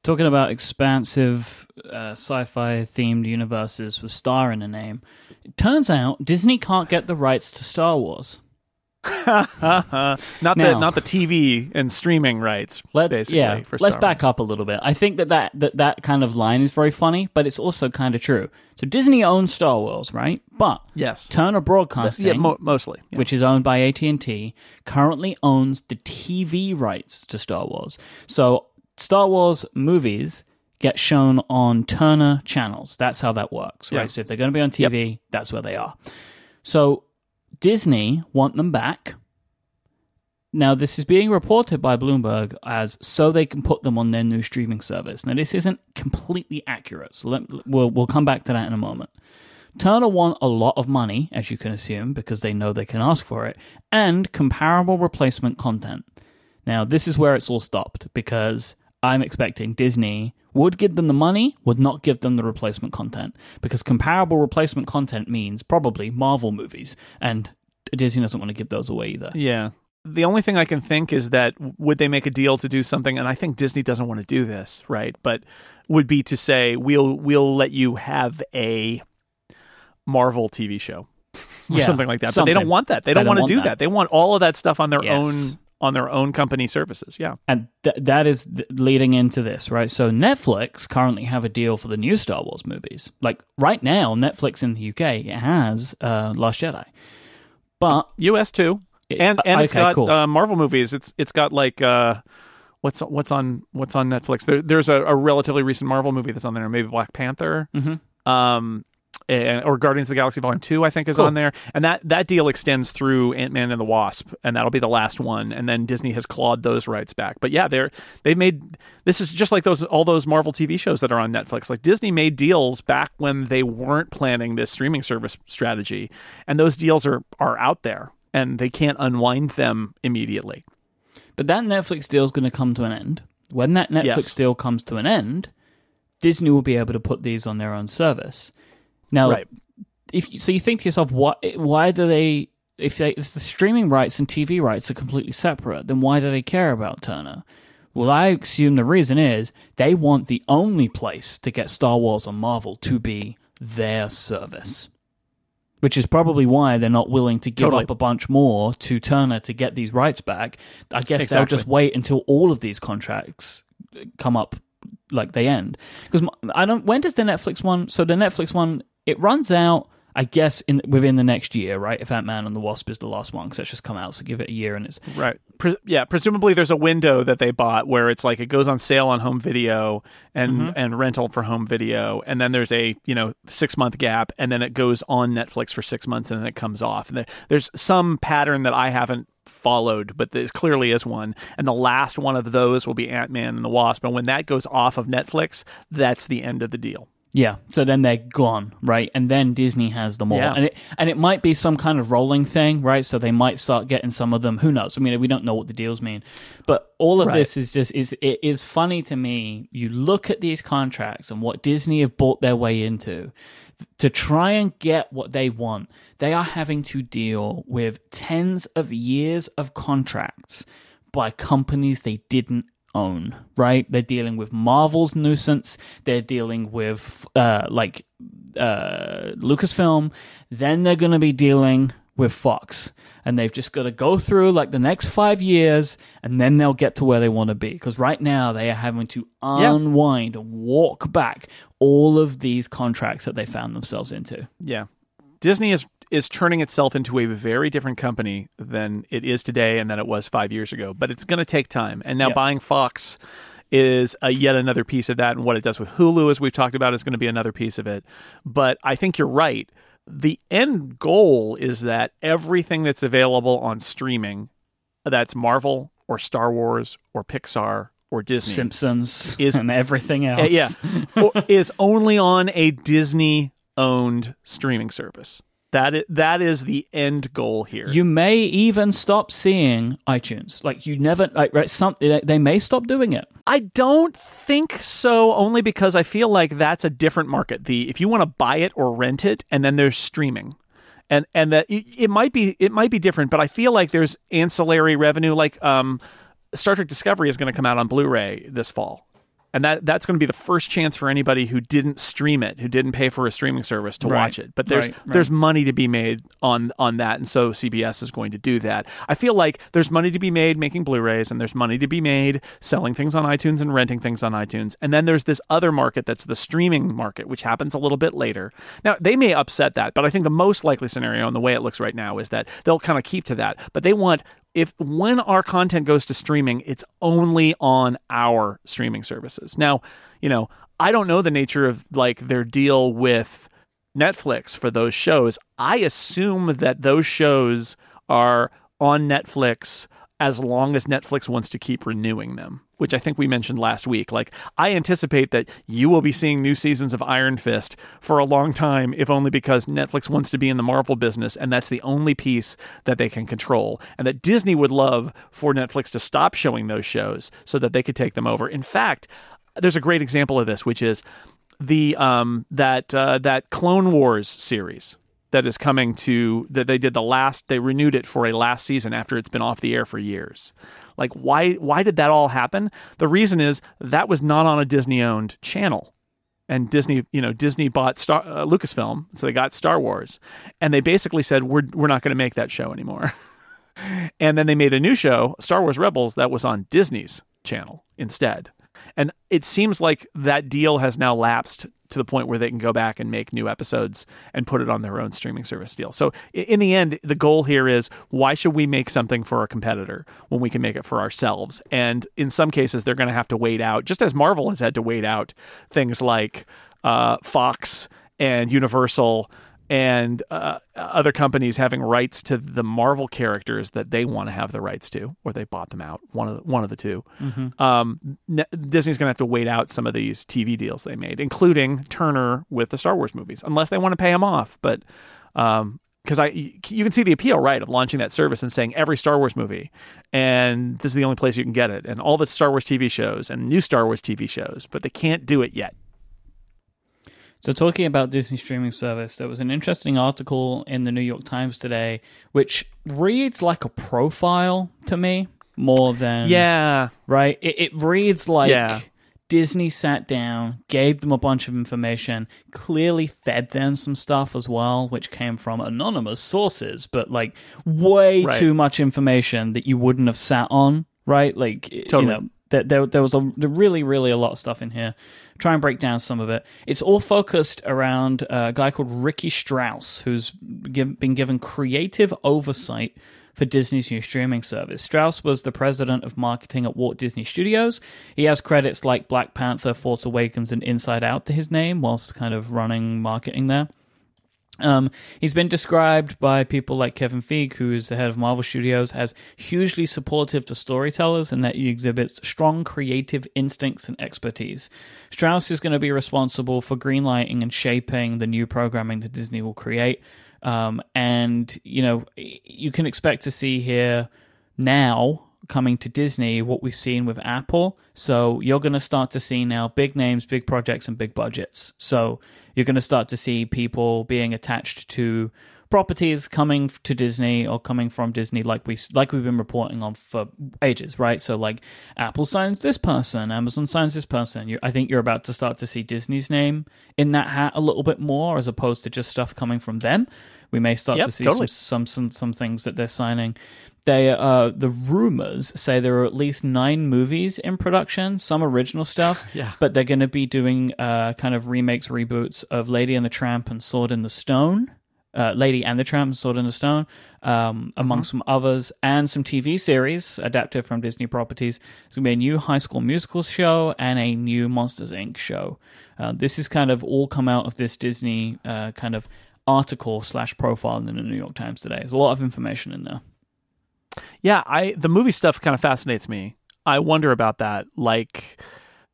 Talking about expansive uh, sci-fi themed universes with Star in the name, it turns out Disney can't get the rights to Star Wars. [LAUGHS] not the not the TV and streaming rights. Let's basically, yeah. let's back up a little bit. I think that that, that that kind of line is very funny, but it's also kind of true. So Disney owns Star Wars, right? But Yes. Turner Broadcasting, Yeah, mo- mostly. Yeah. which is owned by AT&T, currently owns the TV rights to Star Wars. So Star Wars movies get shown on Turner channels. That's how that works, right? Yeah. So if they're going to be on TV, that's where they are. So Disney want them back. Now, this is being reported by Bloomberg as so they can put them on their new streaming service. Now, this isn't completely accurate, so let, we'll, we'll come back to that in a moment. Turner want a lot of money, as you can assume, because they know they can ask for it, and comparable replacement content. Now, this is where it's all stopped because I'm expecting Disney would give them the money, would not give them the replacement content. Because comparable replacement content means probably Marvel movies, and Disney doesn't want to give those away either. Yeah. The only thing I can think is that would they make a deal to do something, and I think Disney doesn't want to do this, right? But would be to say we'll we'll let you have a Marvel TV show or Yeah, something like that. But they don't want that. They, They don't, don't want to do that. that. They want all of that stuff on their Yes. own on their own company services. Yeah. And th- that is th- leading into this, right? So Netflix currently have a deal for the new Star Wars movies. Like right now, Netflix in the UK has uh, Last Jedi, but US too. And and it's okay, got cool. uh, Marvel movies. It's it's got like uh, what's what's on what's on Netflix. There, there's a, a relatively recent Marvel movie that's on there. Maybe Black Panther, Mhm. um, and, or Guardians of the Galaxy Volume Two. I think is Cool. on there, and that that deal extends through Ant Man and the Wasp, and that'll be the last one. And then Disney has clawed those rights back. But yeah, they're they've made this is just like those all those Marvel TV shows that are on Netflix. Like Disney made deals back when they weren't planning this streaming service strategy, and those deals are are out there, and they can't unwind them immediately. but that Netflix deal is going to come to an end. When that Netflix Yes. deal comes to an end, Disney will be able to put these on their own service. Now, Right. if so, you think to yourself, why? Why do they? If, they, if the streaming rights and TV rights are completely separate, then why do they care about Turner? Well, I assume the reason is they want the only place to get Star Wars or Marvel to be their service, which is probably why they're not willing to give Totally. up a bunch more to Turner to get these rights back. I guess they'll just wait until all of these contracts come up, like they end. Because I don't. When does the Netflix one? So the Netflix one, it runs out. I guess in within the next year, right? If Ant Man and the Wasp is the last one, because it's just come out, so give it a year and it's Right. Pre- yeah. Presumably, there's a window that they bought where it's like it goes on sale on home video and Mm-hmm. and rental for home video, and then there's a you know six month gap, and then it goes on Netflix for six months, and then it comes off. And there, there's some pattern that I haven't followed, but there clearly is one. And the last one of those will be Ant Man and the Wasp, and when that goes off of Netflix, that's the end of the deal. Yeah, so then they're gone, right? And then Disney has them all, Yeah. and it and it might be some kind of rolling thing, right? So they might start getting some of them. Who knows? I mean, we don't know what the deals mean, but all of Right. this is just is it is funny to me. You look at these contracts and what Disney have bought their way into to try and get what they want. They are having to deal with tens of years of contracts by companies they didn't own, right? They're dealing with Marvel's nuisance. They're dealing with uh, like uh, Lucasfilm. Then they're going to be dealing with Fox, and they've just got to go through like the next five years, and then they'll get to where they want to be. Because right now they are having to Yeah. unwind and walk back all of these contracts that they found themselves into. Yeah. Disney is is turning itself into a very different company than it is today and than it was 5 years ago, but it's going to take time. And now Yep. buying Fox is a yet another piece of that and what it does with Hulu as we've talked about is going to be another piece of it. But I think you're right. The end goal is that everything that's available on streaming that's Marvel or Star Wars or Pixar or Disney Simpsons Is- and everything else. uh, yeah, [LAUGHS] is only on a Disney owned streaming service. That is, that is the end goal here. You may even stop seeing iTunes. Like you never, like, right? Some they they may stop doing it. I don't think so, only because I feel like that's a different market. The if you want to buy it or rent it, and then there's streaming, and and that it, it might be it might be different, but I feel like there's ancillary revenue. Like um, Star Trek Discovery is going to come out on Blu-ray this fall. And that, that's going to be the first chance for anybody who didn't stream it, who didn't pay for a streaming service to Right. watch it. But there's Right, right. there's money to be made on on that, and so CBS is going to do that. I feel like there's money to be made making Blu-rays, and there's money to be made selling things on iTunes and renting things on iTunes. And then there's this other market that's the streaming market, which happens a little bit later. Now they may upset that, but I think the most likely scenario, and the way it looks right now, is that they'll kind of keep to that. But they want if when our content goes to streaming, it's only on our streaming services. Now, you know, I don't know the nature of like their deal with Netflix for those shows. I assume that those shows are on Netflix as long as Netflix wants to keep renewing them, which I think we mentioned last week. Like, I anticipate that you will be seeing new seasons of Iron Fist for a long time, if only because Netflix wants to be in the Marvel business, and that's the only piece that they can control. And that Disney would love for Netflix to stop showing those shows so that they could take them over. In fact, there's a great example of this, which is the um that uh, that Clone Wars series that is coming to that they did the last they renewed it for a last season after it's been off the air for years. Like why why did that all happen? The reason is that was not on a Disney owned channel. And Disney, you know, Disney bought Star uh, Lucasfilm, so they got Star Wars, and they basically said we're we're not going to make that show anymore. [LAUGHS] and then they made a new show, Star Wars Rebels, that was on Disney's channel instead. And it seems like that deal has now lapsed to the point where they can go back and make new episodes and put it on their own streaming service deal. So in the end, the goal here is why should we make something for a competitor when we can make it for ourselves? And in some cases, they're going to have to wait out, just as Marvel has had to wait out things like uh, Fox and Universal and uh, other companies having rights to the Marvel characters that they want to have the rights to, or they bought them out. One of the, one of the 2 Um, Disney's going to have to wait out some of these TV deals they made, including Turner with the Star Wars movies, unless they want to pay them off. But um, because I, you can see the appeal, right, of launching that service and saying every Star Wars movie, and this is the only place you can get it, and all the Star Wars TV shows and new Star Wars TV shows, but they can't do it yet. So, talking about Disney streaming service, there was an interesting article in the New York Times today, which reads like a profile to me more than Yeah, right. It, it reads like Yeah. Disney sat down, gave them a bunch of information, clearly fed them some stuff as well, which came from anonymous sources, but like way Right. too much information that you wouldn't have sat on, right? Like, Totally. you know, there, there, there was a really, really a lot of stuff in here. Try and break down some of it. It's all focused around a guy called Ricky Strauss, who's giv been given creative oversight for Disney's new streaming service. Strauss was the president of marketing at Walt Disney Studios. He has credits like Black Panther, Force Awakens, and Inside Out to his name, whilst kind of running marketing there. Um, he's been described by people like Kevin Feige, who is the head of Marvel Studios, as hugely supportive to storytellers and that he exhibits strong creative instincts and expertise. Strauss is going to be responsible for greenlighting and shaping the new programming that Disney will create. Um, and, you know, you can expect to see here now coming to Disney what we've seen with Apple. So you're going to start to see now big names, big projects, and big budgets. So you're going to start to see people being attached to properties coming to Disney or coming from Disney, like we like we've been reporting on for ages, right? So like Apple signs this person, Amazon signs this person. You, I think you're about to start to see Disney's name in that hat a little bit more, as opposed to just stuff coming from them. We may start Yep, to see totally. some, some some some things that they're signing. They uh the rumors say there are at least nine movies in production, some original [LAUGHS] stuff. Yeah. But they're going to be doing uh kind of remakes, reboots of Lady and the Tramp and Sword in the Stone. Uh, Lady and the Tramp and Sword in the Stone, um, among some others, and some TV series adapted from Disney properties. There's going to be a new High School Musical show and a new Monsters Inc. show. Uh, this is kind of all come out of this Disney uh, kind of article slash profile in the New York Times today. There's a lot of information in there. Yeah, I the movie stuff kind of fascinates me. I wonder about that. Like,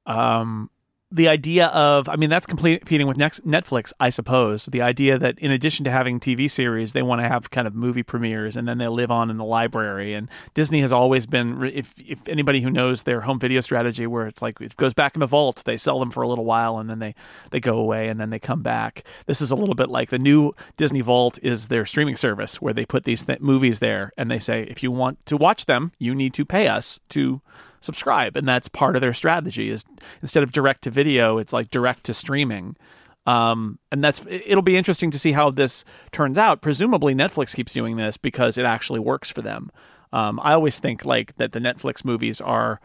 um, the idea of I mean that's competing with Netflix, I suppose. The idea that in addition to having TV series, they want to have kind of movie premieres, and then they live on in the library. And Disney has always been, if if anybody who knows their home video strategy, where it's like it goes back in the vault, they sell them for a little while, and then they they go away, and then they come back. This is a little bit like the new Disney Vault is their streaming service, where they put these th- movies there, and they say if you want to watch them, you need to pay us to subscribe and that's part of their strategy is instead of direct to video it's like direct to streaming um, and that's it'll be interesting to see how this turns out presumably netflix keeps doing this because it actually works for them um, i always think like that the netflix movies are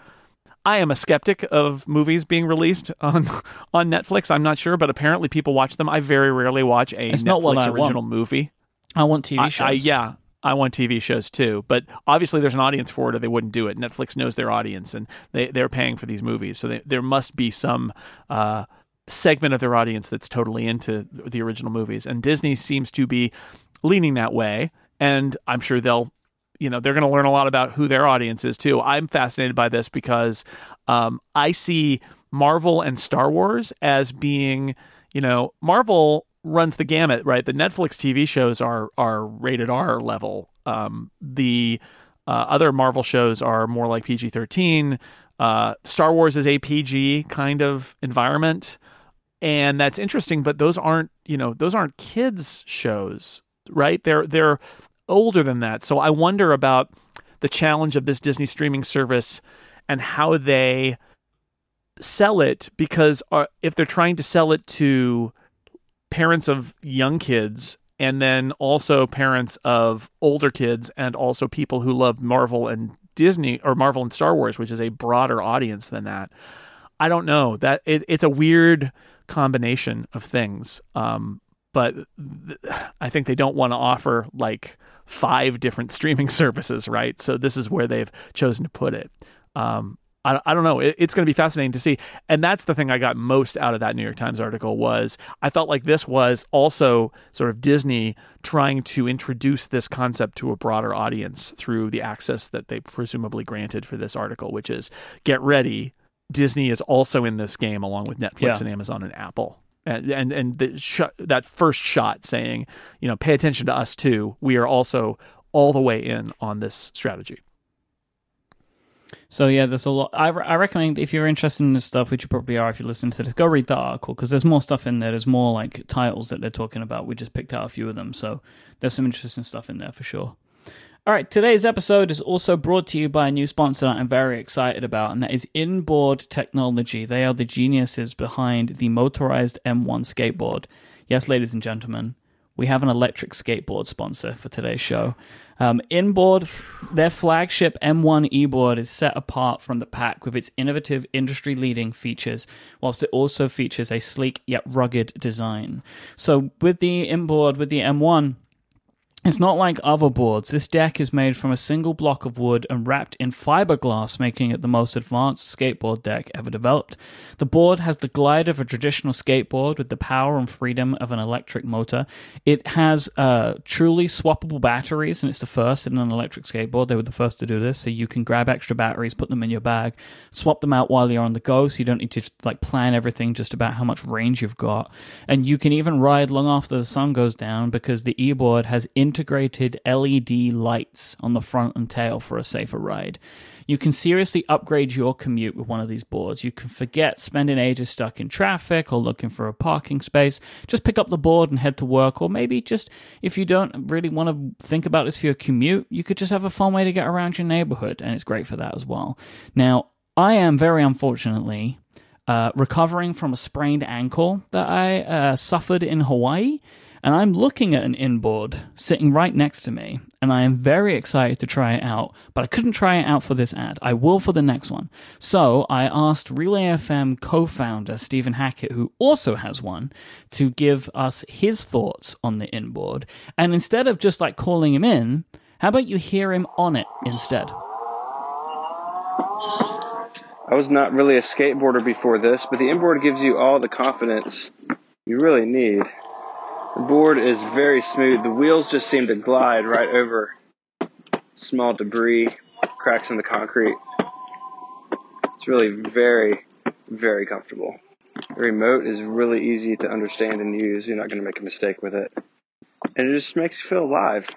I am a skeptic of movies being released on [LAUGHS] on Netflix. I'm not sure, but apparently people watch them. I very rarely watch a It's Netflix I original want. movie. I want TV I- shows. I, yeah, I want TV shows too, but obviously there's an audience for it, or they wouldn't do it. Netflix knows their audience, and they they're paying for these movies, so they, there must be some uh, segment of their audience that's totally into the original movies. And Disney seems to be leaning that way, and I'm sure they'll. You know they're going to learn a lot about who their audience is too. I'm fascinated by this because um, I see Marvel and Star Wars as being, you know, Marvel runs the gamut, right? The Netflix TV shows are are rated R level. Um, the uh, other Marvel shows are more like PG thirteen. Uh, Star Wars is a PG kind of environment, and that's interesting. But those aren't, you know, those aren't kids shows, right? They're they're older than that. So I wonder about the challenge of this Disney streaming service and how they sell it because uh, if they're trying to sell it to parents of young kids and then also parents of older kids and also people who love Marvel and Disney or Marvel and Star Wars, which is a broader audience than that. I don't know that it, it's a weird combination of things. Um, but th- I think they don't want to offer like five different [LAUGHS] streaming services, right? So this is where they've chosen to put it. Um, I, I don't know. It, it's going to be fascinating to see, and that's the thing I got most out of that New York Times article was I felt like this was also sort of Disney trying to introduce this concept to a broader audience through the access that they presumably granted for this article, which is get ready. Disney is also in this game along with Netflix Yeah. and Amazon and Apple and and, and the sh- that first shot saying, you know, pay attention to us too. We are also all the way in on this strategy. So yeah, there's a lot. I, re- I recommend if you're interested in this stuff, which you probably are if you listen to this, go read that article because there's more stuff in there. There's more like titles that they're talking about. We just picked out a few of them, so there's some interesting stuff in there for sure. All right, today's episode is also brought to you by a new sponsor that I'm very excited about, and that is Inboard Technology. They are the geniuses behind the motorized M1 skateboard. Yes, ladies and gentlemen, we have an electric skateboard sponsor for today's show. Um, inboard, their flagship M1 eBoard is set apart from the pack with its innovative, industry leading features, whilst it also features a sleek yet rugged design. So, with the inboard, with the M1, it's not like other boards. This deck is made from a single block of wood and wrapped in fiberglass, making it the most advanced skateboard deck ever developed. The board has the glide of a traditional skateboard with the power and freedom of an electric motor. It has uh, truly swappable batteries, and it's the first in an electric skateboard. They were the first to do this, so you can grab extra batteries, put them in your bag, swap them out while you're on the go, so you don't need to like plan everything just about how much range you've got. And you can even ride long after the sun goes down because the e-board has integrated LED lights on the front and tail for a safer ride. You can seriously upgrade your commute with one of these boards. You can forget spending ages stuck in traffic or looking for a parking space. Just pick up the board and head to work, or maybe just if you don't really want to think about this for your commute, you could just have a fun way to get around your neighborhood, and it's great for that as well. Now, I am very unfortunately uh, recovering from a sprained ankle that I uh, suffered in Hawaii and I'm looking at an inboard sitting right next to me, and I am very excited to try it out, but I couldn't try it out for this ad. I will for the next one. So I asked Relay FM co founder Stephen Hackett, who also has one, to give us his thoughts on the inboard. And instead of just like calling him in, how about you hear him on it instead? I was not really a skateboarder before this, but the inboard gives you all the confidence you really need. The board is very smooth. The wheels just seem to glide right over small debris, cracks in the concrete. It's really very, very comfortable. The remote is really easy to understand and use. You're not going to make a mistake with it. And it just makes you feel alive.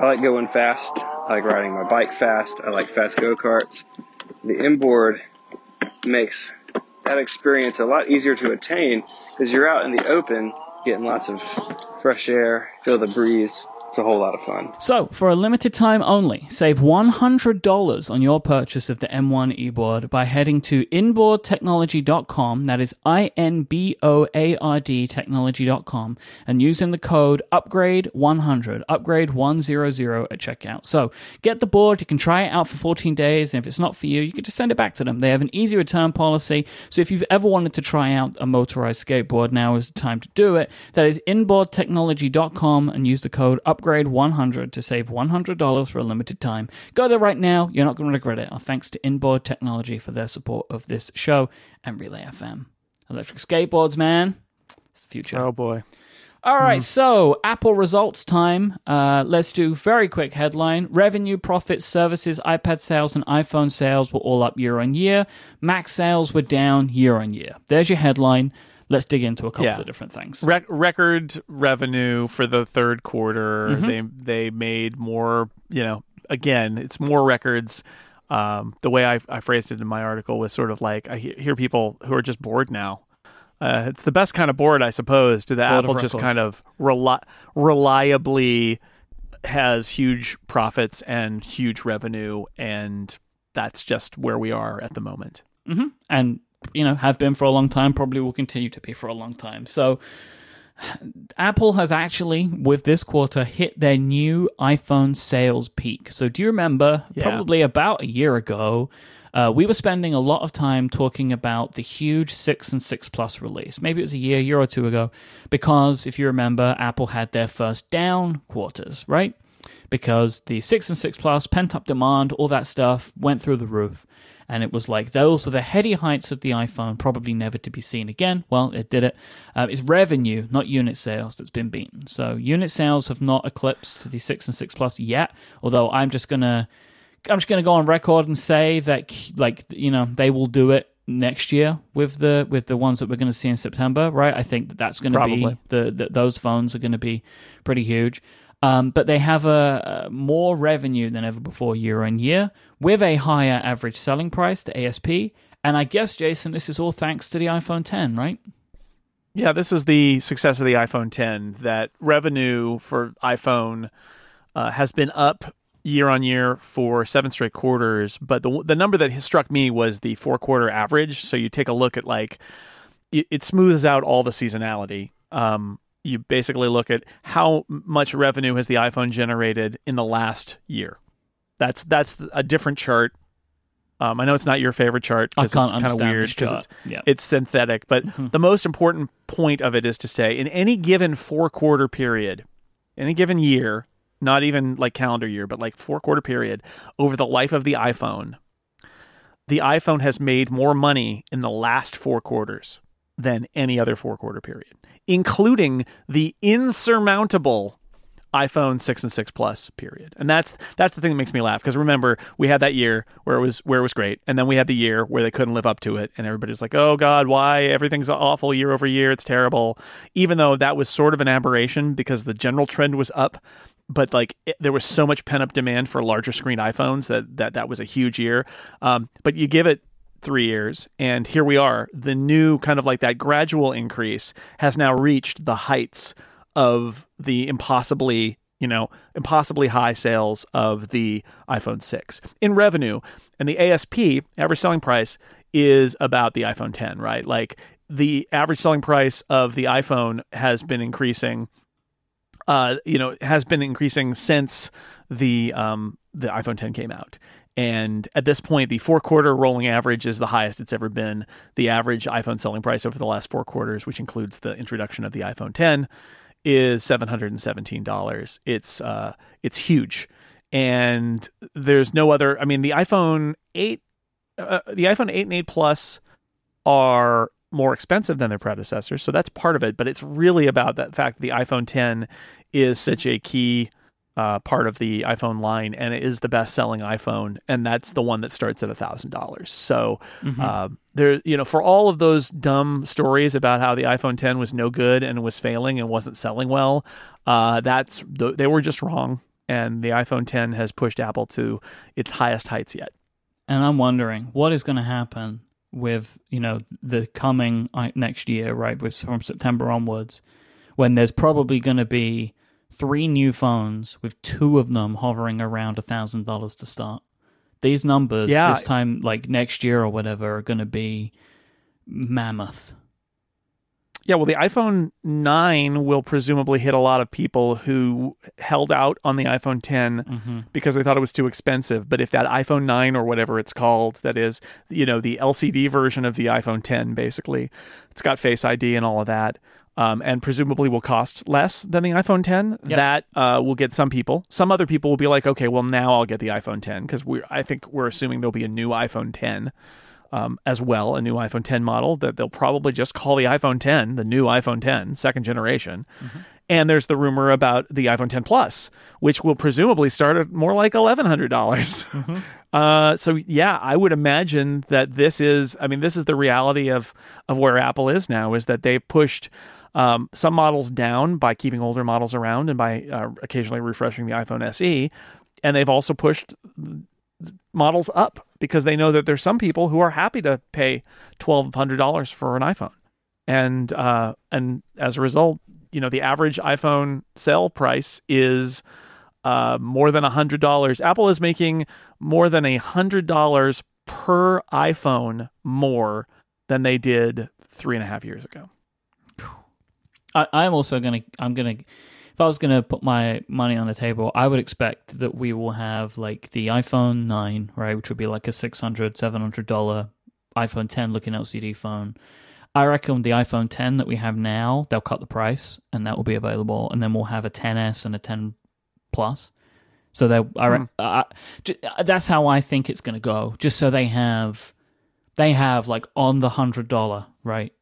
I like going fast. I like riding my bike fast. I like fast go karts. The inboard makes that experience a lot easier to attain because you're out in the open getting lots of fresh air, feel the breeze. It's a whole lot of fun. So, for a limited time only, save $100 on your purchase of the M1 eBoard by heading to inboardtechnology.com, that is I N B O A R D technology.com, and using the code UPGRADE100, upgrade 100 at checkout. So, get the board, you can try it out for 14 days, and if it's not for you, you can just send it back to them. They have an easy return policy, so if you've ever wanted to try out a motorized skateboard, now is the time to do it. That is inboardtechnology.com and use the code UPGRADE upgrade 100 to save $100 for a limited time. Go there right now. You're not going to regret it. Our thanks to Inboard Technology for their support of this show and Relay FM. Electric skateboards, man. It's the future. Oh, boy. All right, mm. so Apple results time. Uh, let's do very quick headline. Revenue, profits, services, iPad sales, and iPhone sales were all up year on year. Mac sales were down year on year. There's your headline let's dig into a couple yeah. of different things. Re- record revenue for the third quarter. Mm-hmm. They they made more. You know, again, it's more records. Um, the way I, I phrased it in my article was sort of like I hear people who are just bored now. Uh, it's the best kind of board, I suppose. To the board Apple just kind of reli- reliably has huge profits and huge revenue, and that's just where we are at the moment. Mm-hmm. And you know, have been for a long time, probably will continue to be for a long time. So, Apple has actually, with this quarter, hit their new iPhone sales peak. So, do you remember, yeah. probably about a year ago, uh, we were spending a lot of time talking about the huge 6 and 6 Plus release. Maybe it was a year, year or two ago, because if you remember, Apple had their first down quarters, right? Because the 6 and 6 Plus, pent up demand, all that stuff went through the roof and it was like those were the heady heights of the iPhone, probably never to be seen again. Well, it did it. Uh, it's revenue, not unit sales, that's been beaten. So unit sales have not eclipsed the six and six plus yet. Although I'm just gonna, I'm just gonna go on record and say that like you know they will do it next year with the with the ones that we're going to see in September, right? I think that that's going to be the, the those phones are going to be pretty huge. Um, but they have a, a, more revenue than ever before year on year with a higher average selling price, the ASP. And I guess, Jason, this is all thanks to the iPhone 10, right? Yeah, this is the success of the iPhone 10. That revenue for iPhone uh, has been up year on year for seven straight quarters. But the the number that struck me was the four quarter average. So you take a look at like it, it smooths out all the seasonality. Um, you basically look at how much revenue has the iPhone generated in the last year. That's that's a different chart. Um, I know it's not your favorite chart because it's kind of weird because it's, yeah. it's, synthetic. But mm-hmm. the most important point of it is to say in any given four quarter period, any given year, not even like calendar year, but like four quarter period over the life of the iPhone, the iPhone has made more money in the last four quarters than any other four quarter period, including the insurmountable iPhone 6 and 6 Plus period. And that's that's the thing that makes me laugh because remember we had that year where it was where it was great and then we had the year where they couldn't live up to it and everybody's like, "Oh god, why everything's awful year over year, it's terrible." Even though that was sort of an aberration because the general trend was up, but like it, there was so much pent up demand for larger screen iPhones that that that was a huge year. Um, but you give it three years, and here we are. The new kind of like that gradual increase has now reached the heights of the impossibly you know, impossibly high sales of the iPhone 6 in revenue. And the ASP, average selling price, is about the iPhone 10, right? Like the average selling price of the iPhone has been increasing, uh, you know, has been increasing since the um, the iPhone 10 came out. And at this point, the four quarter rolling average is the highest it's ever been. The average iPhone selling price over the last four quarters, which includes the introduction of the iPhone 10, is seven hundred and seventeen dollars. It's uh, it's huge, and there's no other. I mean, the iPhone eight, uh, the iPhone eight and eight Plus are more expensive than their predecessors, so that's part of it. But it's really about that fact that the iPhone 10 is such a key uh, part of the iPhone line, and it is the best-selling iPhone, and that's the one that starts at a thousand dollars. So mm-hmm. uh, there, you know, for all of those dumb stories about how the iPhone 10 was no good and was failing and wasn't selling well, uh, that's they were just wrong, and the iPhone 10 has pushed Apple to its highest heights yet. And I'm wondering what is going to happen with you know the coming uh, next year, right? With from September onwards, when there's probably going to be three new phones with two of them hovering around a thousand dollars to start. These numbers yeah. this time, like next year or whatever, are going to be mammoth. Yeah, well, the iPhone 9 will presumably hit a lot of people who held out on the iPhone 10 mm-hmm. because they thought it was too expensive. But if that iPhone 9 or whatever it's called, that is, you know, the LCD version of the iPhone 10, basically, it's got Face ID and all of that um, and presumably will cost less than the iPhone 10. Yep. That uh, will get some people. Some other people will be like, okay, well now I'll get the iPhone 10 because we I think we're assuming there'll be a new iPhone 10 um, as well, a new iPhone 10 model that they'll probably just call the iPhone 10, the new iPhone 10, second generation. Mm-hmm. And there's the rumor about the iPhone 10 Plus, which will presumably start at more like $1,100. mm-hmm. [LAUGHS] uh, so yeah, I would imagine that this is, I mean, this is the reality of of where Apple is now, is that they pushed um, some models down by keeping older models around and by uh, occasionally refreshing the iPhone SE. And they've also pushed models up because they know that there's some people who are happy to pay twelve hundred dollars for an iPhone, and uh, and as a result, you know the average iPhone sale price is uh, more than hundred dollars. Apple is making more than hundred dollars per iPhone more than they did three and a half years ago. I, am also gonna. I'm gonna. If I was gonna put my money on the table, I would expect that we will have like the iPhone nine, right, which would be like a 600 700 dollar iPhone 10 looking LCD phone. I reckon the iPhone 10 that we have now, they'll cut the price and that will be available, and then we'll have a 10s and a 10 plus. So they, I, mm. uh, that's how I think it's going to go. Just so they have, they have like on the hundred dollar right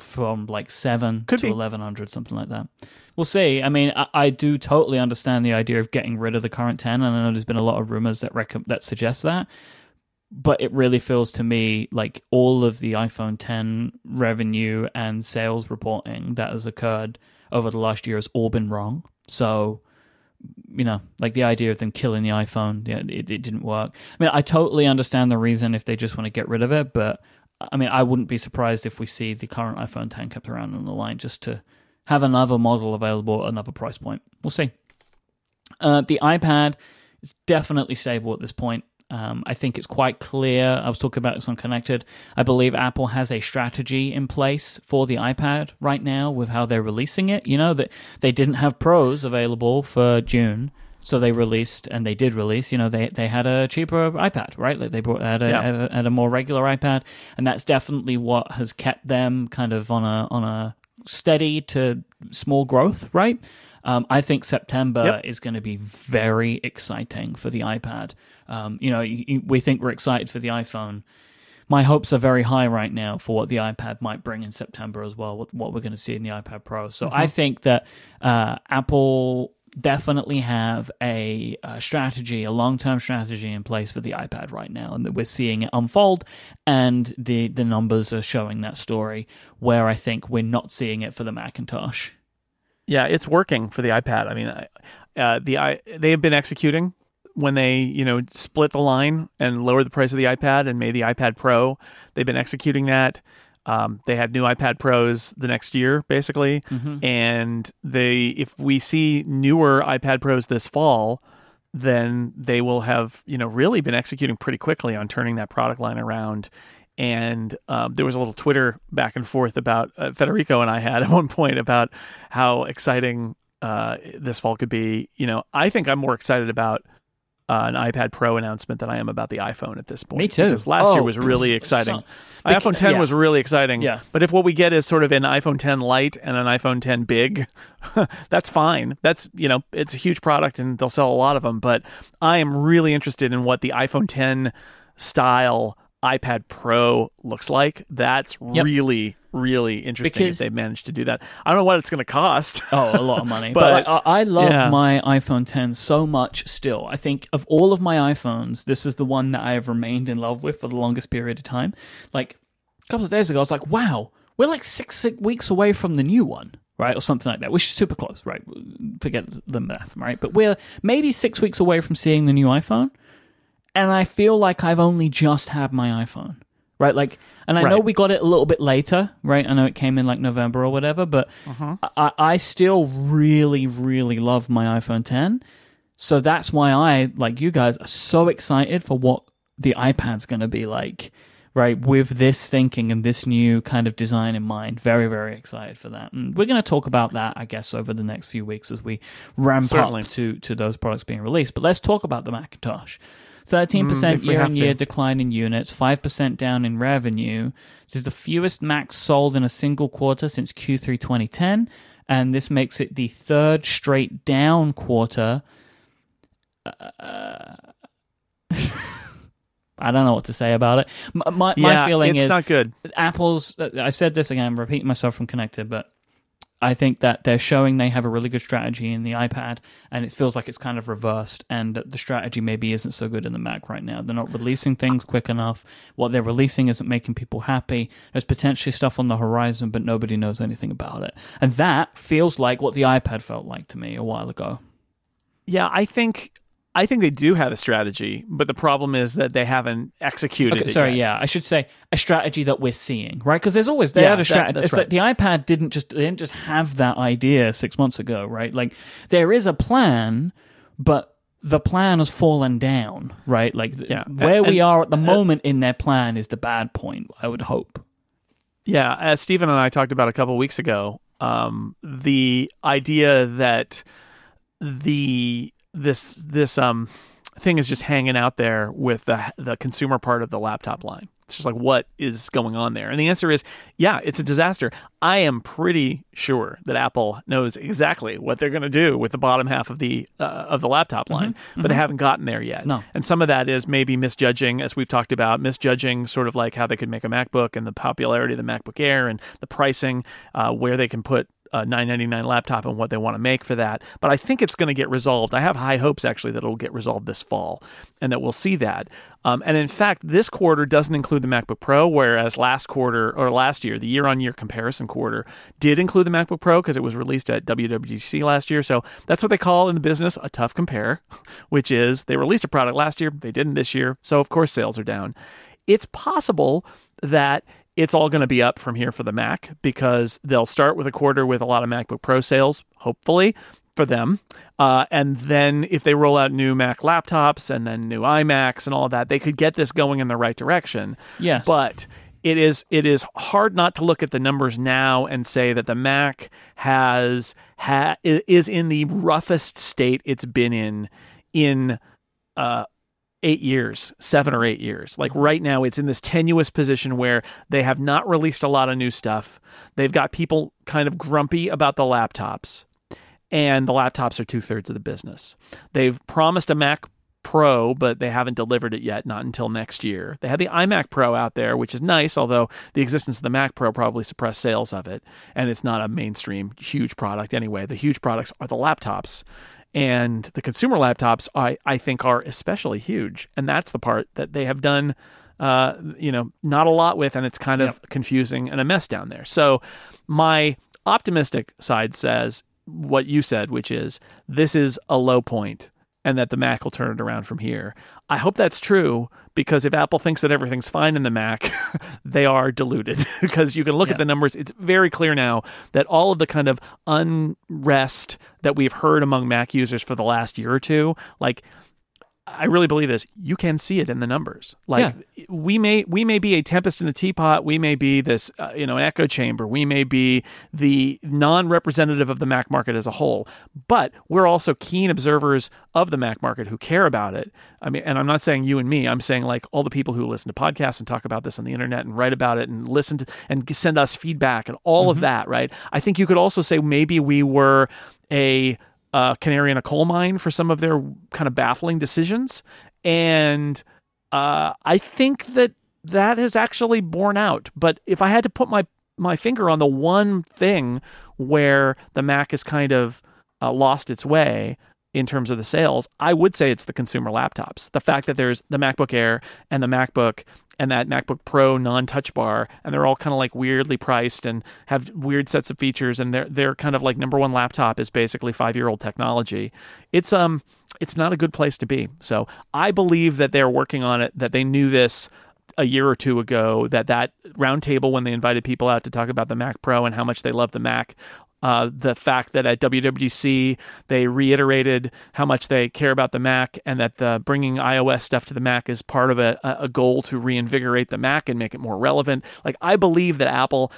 from like seven Could to eleven hundred, something like that. We'll see. I mean, I, I, do totally understand the idea of getting rid of the current ten, and I know there's been a lot of rumors that rec- that suggest that. But it really feels to me like all of the iPhone 10 revenue and sales reporting that has occurred over the last year has all been wrong. So, you know, like the idea of them killing the iPhone, yeah, it, it didn't work. I mean, I totally understand the reason if they just want to get rid of it, but I mean, I wouldn't be surprised if we see the current iPhone 10 kept around on the line just to have another model available at another price point. We'll see. Uh, the iPad is definitely stable at this point. Um, I think it's quite clear. I was talking about this on Connected. I believe Apple has a strategy in place for the iPad right now with how they're releasing it. You know that they didn't have Pros available for June, so they released and they did release. You know they they had a cheaper iPad, right? Like they brought had a, Yeah. had a more regular iPad, and that's definitely what has kept them kind of on a on a steady to small growth, right? Um, I think September Yep. is going to be very exciting for the iPad. Um, you know, you, you, we think we're excited for the iPhone. My hopes are very high right now for what the iPad might bring in September as well. What, what we're going to see in the iPad Pro. So I think that uh, Apple definitely have a, uh strategy, a long-term strategy in place for the iPad right now, and that we're seeing it unfold, and the the numbers are showing that story. Where I think we're not seeing it for the Macintosh. Yeah, it's working for the iPad. I mean, uh, the i they have been executing when they you know split the line and lowered the price of the iPad and made the iPad Pro. They've been executing that. Um, they had new iPad Pros the next year, basically, and they if we see newer iPad Pros this fall, then they will have you know really been executing pretty quickly on turning that product line around. And um, there was a little Twitter back and forth about uh, Federico and I had [LAUGHS] at one point about how exciting uh, this fall could be. You know, I think I'm more excited about uh, an iPad Pro announcement than I am about the iPhone at this point. Me too. Because last year Oh, was really exciting. so- iPhone 10 yeah. was really exciting. Yeah. But if what we get is sort of an iPhone 10 Lite and an iPhone 10 Big, [LAUGHS] that's fine. That's, you know, it's a huge product and they'll sell a lot of them. But I am really interested in what the iPhone 10 style iPad Pro looks like. That's Yep. really, really interesting Because- if they managed to do that. I don't know what it's going to cost. [LAUGHS] Oh, a lot of money. [LAUGHS] But- but I, I love yeah. my iPhone 10 so much still. I think of all of my iPhones, this is the one that I have remained in love with for the longest period of time. Like a couple of days ago, I was like, wow, we're like six, six weeks away from the new one. Right, or something like that, which is super close, right? Forget the math, right? But we're maybe six weeks away from seeing the new iPhone, and I feel like I've only just had my iPhone, right? Like, and I know we got it a little bit later, right? I know it came in like November or whatever, but uh-huh. I, I still really, really love my iPhone 10. So that's why I, like you guys, are so excited for what the iPad's going to be like, right? With this thinking and this new kind of design in mind. Very, very excited for that. And we're going to talk about that, I guess, over the next few weeks as we ramp Certainly. up to, to those products being released. But let's talk about the Macintosh. 13% Mm, year on year to. decline in units, 5% down in revenue. This is the fewest Macs sold in a single quarter since Q3 2010, and this makes it the third straight down quarter. Uh, [LAUGHS] I don't know what to say about it. My, my, my feeling is not good. Apple's. I said this again, I'm repeating myself from Connected, but I think that they're showing they have a really good strategy in the iPad, and it feels like it's kind of reversed, and the strategy maybe isn't so good in the Mac right now. They're not releasing things quick enough. What they're releasing isn't making people happy. There's potentially stuff on the horizon, but nobody knows anything about it. And that feels like what the iPad felt like to me a while ago. Yeah, I think I think they do have a strategy, but the problem is that they haven't executed Okay, it sorry, yet. yeah, I should say a strategy that we're seeing, right? Because there's always they Yeah, had a strategy. that's It's like the iPad didn't just they didn't just have that idea six months ago, right? Like there is a plan, but the plan has fallen down, right? Like Yeah, where we are at the moment in their plan is the bad point. I would hope. Yeah, as Stephen and I talked about a couple weeks ago, um, the idea that the this this um thing is just hanging out there with the the consumer part of the laptop line. It's just like what is going on there? And the answer is, yeah, it's a disaster. I am pretty sure that Apple knows exactly what they're going to do with the bottom half of the uh, of the laptop line, but they haven't gotten there yet. No. And some of that is maybe misjudging, as we've talked about, misjudging sort of like how they could make a MacBook and the popularity of the MacBook Air and the pricing, uh, where they can put a 999 laptop and what they want to make for that. But I think it's going to get resolved. I have high hopes actually that it'll get resolved this fall and that we'll see that. Um, and in fact, this quarter doesn't include the MacBook Pro, whereas last quarter or last year, the year on year comparison quarter did include the MacBook Pro because it was released at WWDC last year. So that's what they call in the business a tough compare, [LAUGHS] which is they released a product last year, they didn't this year. So of course, sales are down. It's possible that it's all going to be up from here for the Mac because they'll start with a quarter with a lot of MacBook Pro sales, hopefully. for them. Uh, and then if they roll out new Mac laptops and then new iMacs and all of that, they could get this going in the right direction. Yes. But it is it is hard not to look at the numbers now and say that the Mac has ha, is in the roughest state it's been in in uh, eight years, seven or eight years. Like right now, it's in this tenuous position where they have not released a lot of new stuff. They've got people kind of grumpy about the laptops, and the laptops are two thirds of the business. They've promised a Mac Pro, but they haven't delivered it yet, not until next year. They had the iMac Pro out there, which is nice, although the existence of the Mac Pro probably suppressed sales of it, and it's not a mainstream huge product anyway. The huge products are the laptops. And the consumer laptops, I, I think, are especially huge. And that's the part that they have done, uh, you know, not a lot with, and it's kind of Yep. confusing and a mess down there. So my optimistic side says what you said, which is this is a low point and that the Mac will turn it around from here. I hope that's true because if Apple thinks that everything's fine in the Mac, [LAUGHS] they are deluded [LAUGHS] because you can look Yeah. at the numbers. It's very clear now that all of the kind of unrest that we've heard among Mac users for the last year or two, like I really believe this. You can see it in the numbers. Like we may we may be a tempest in a teapot. We may be this uh, you know an echo chamber. We may be the non-representative of the Mac market as a whole. But we're also keen observers of the Mac market who care about it. I mean, and I'm not saying you and me. I'm saying like all the people who listen to podcasts and talk about this on the internet and write about it and listen to and send us feedback and all of that. Right. I think you could also say maybe we were a uh, canary in a coal mine for some of their kind of baffling decisions. And uh, I think that that has actually borne out. But if I had to put my my finger on the one thing where the Mac has kind of uh, lost its way in terms of the sales, I would say it's the consumer laptops. The fact that there's the MacBook Air and the MacBook and that MacBook Pro non-touch bar, and they're all kind of like weirdly priced and have weird sets of features, and they're they're kind of like number one laptop is basically five year old technology. It's um it's not a good place to be. So I believe that they're working on it. That they knew this a year or two ago. That that roundtable when they invited people out to talk about the Mac Pro and how much they love the Mac. Uh, the fact that at WWDC they reiterated how much they care about the Mac and that the bringing iOS stuff to the Mac is part of a, a goal to reinvigorate the Mac and make it more relevant. Like I believe that Apple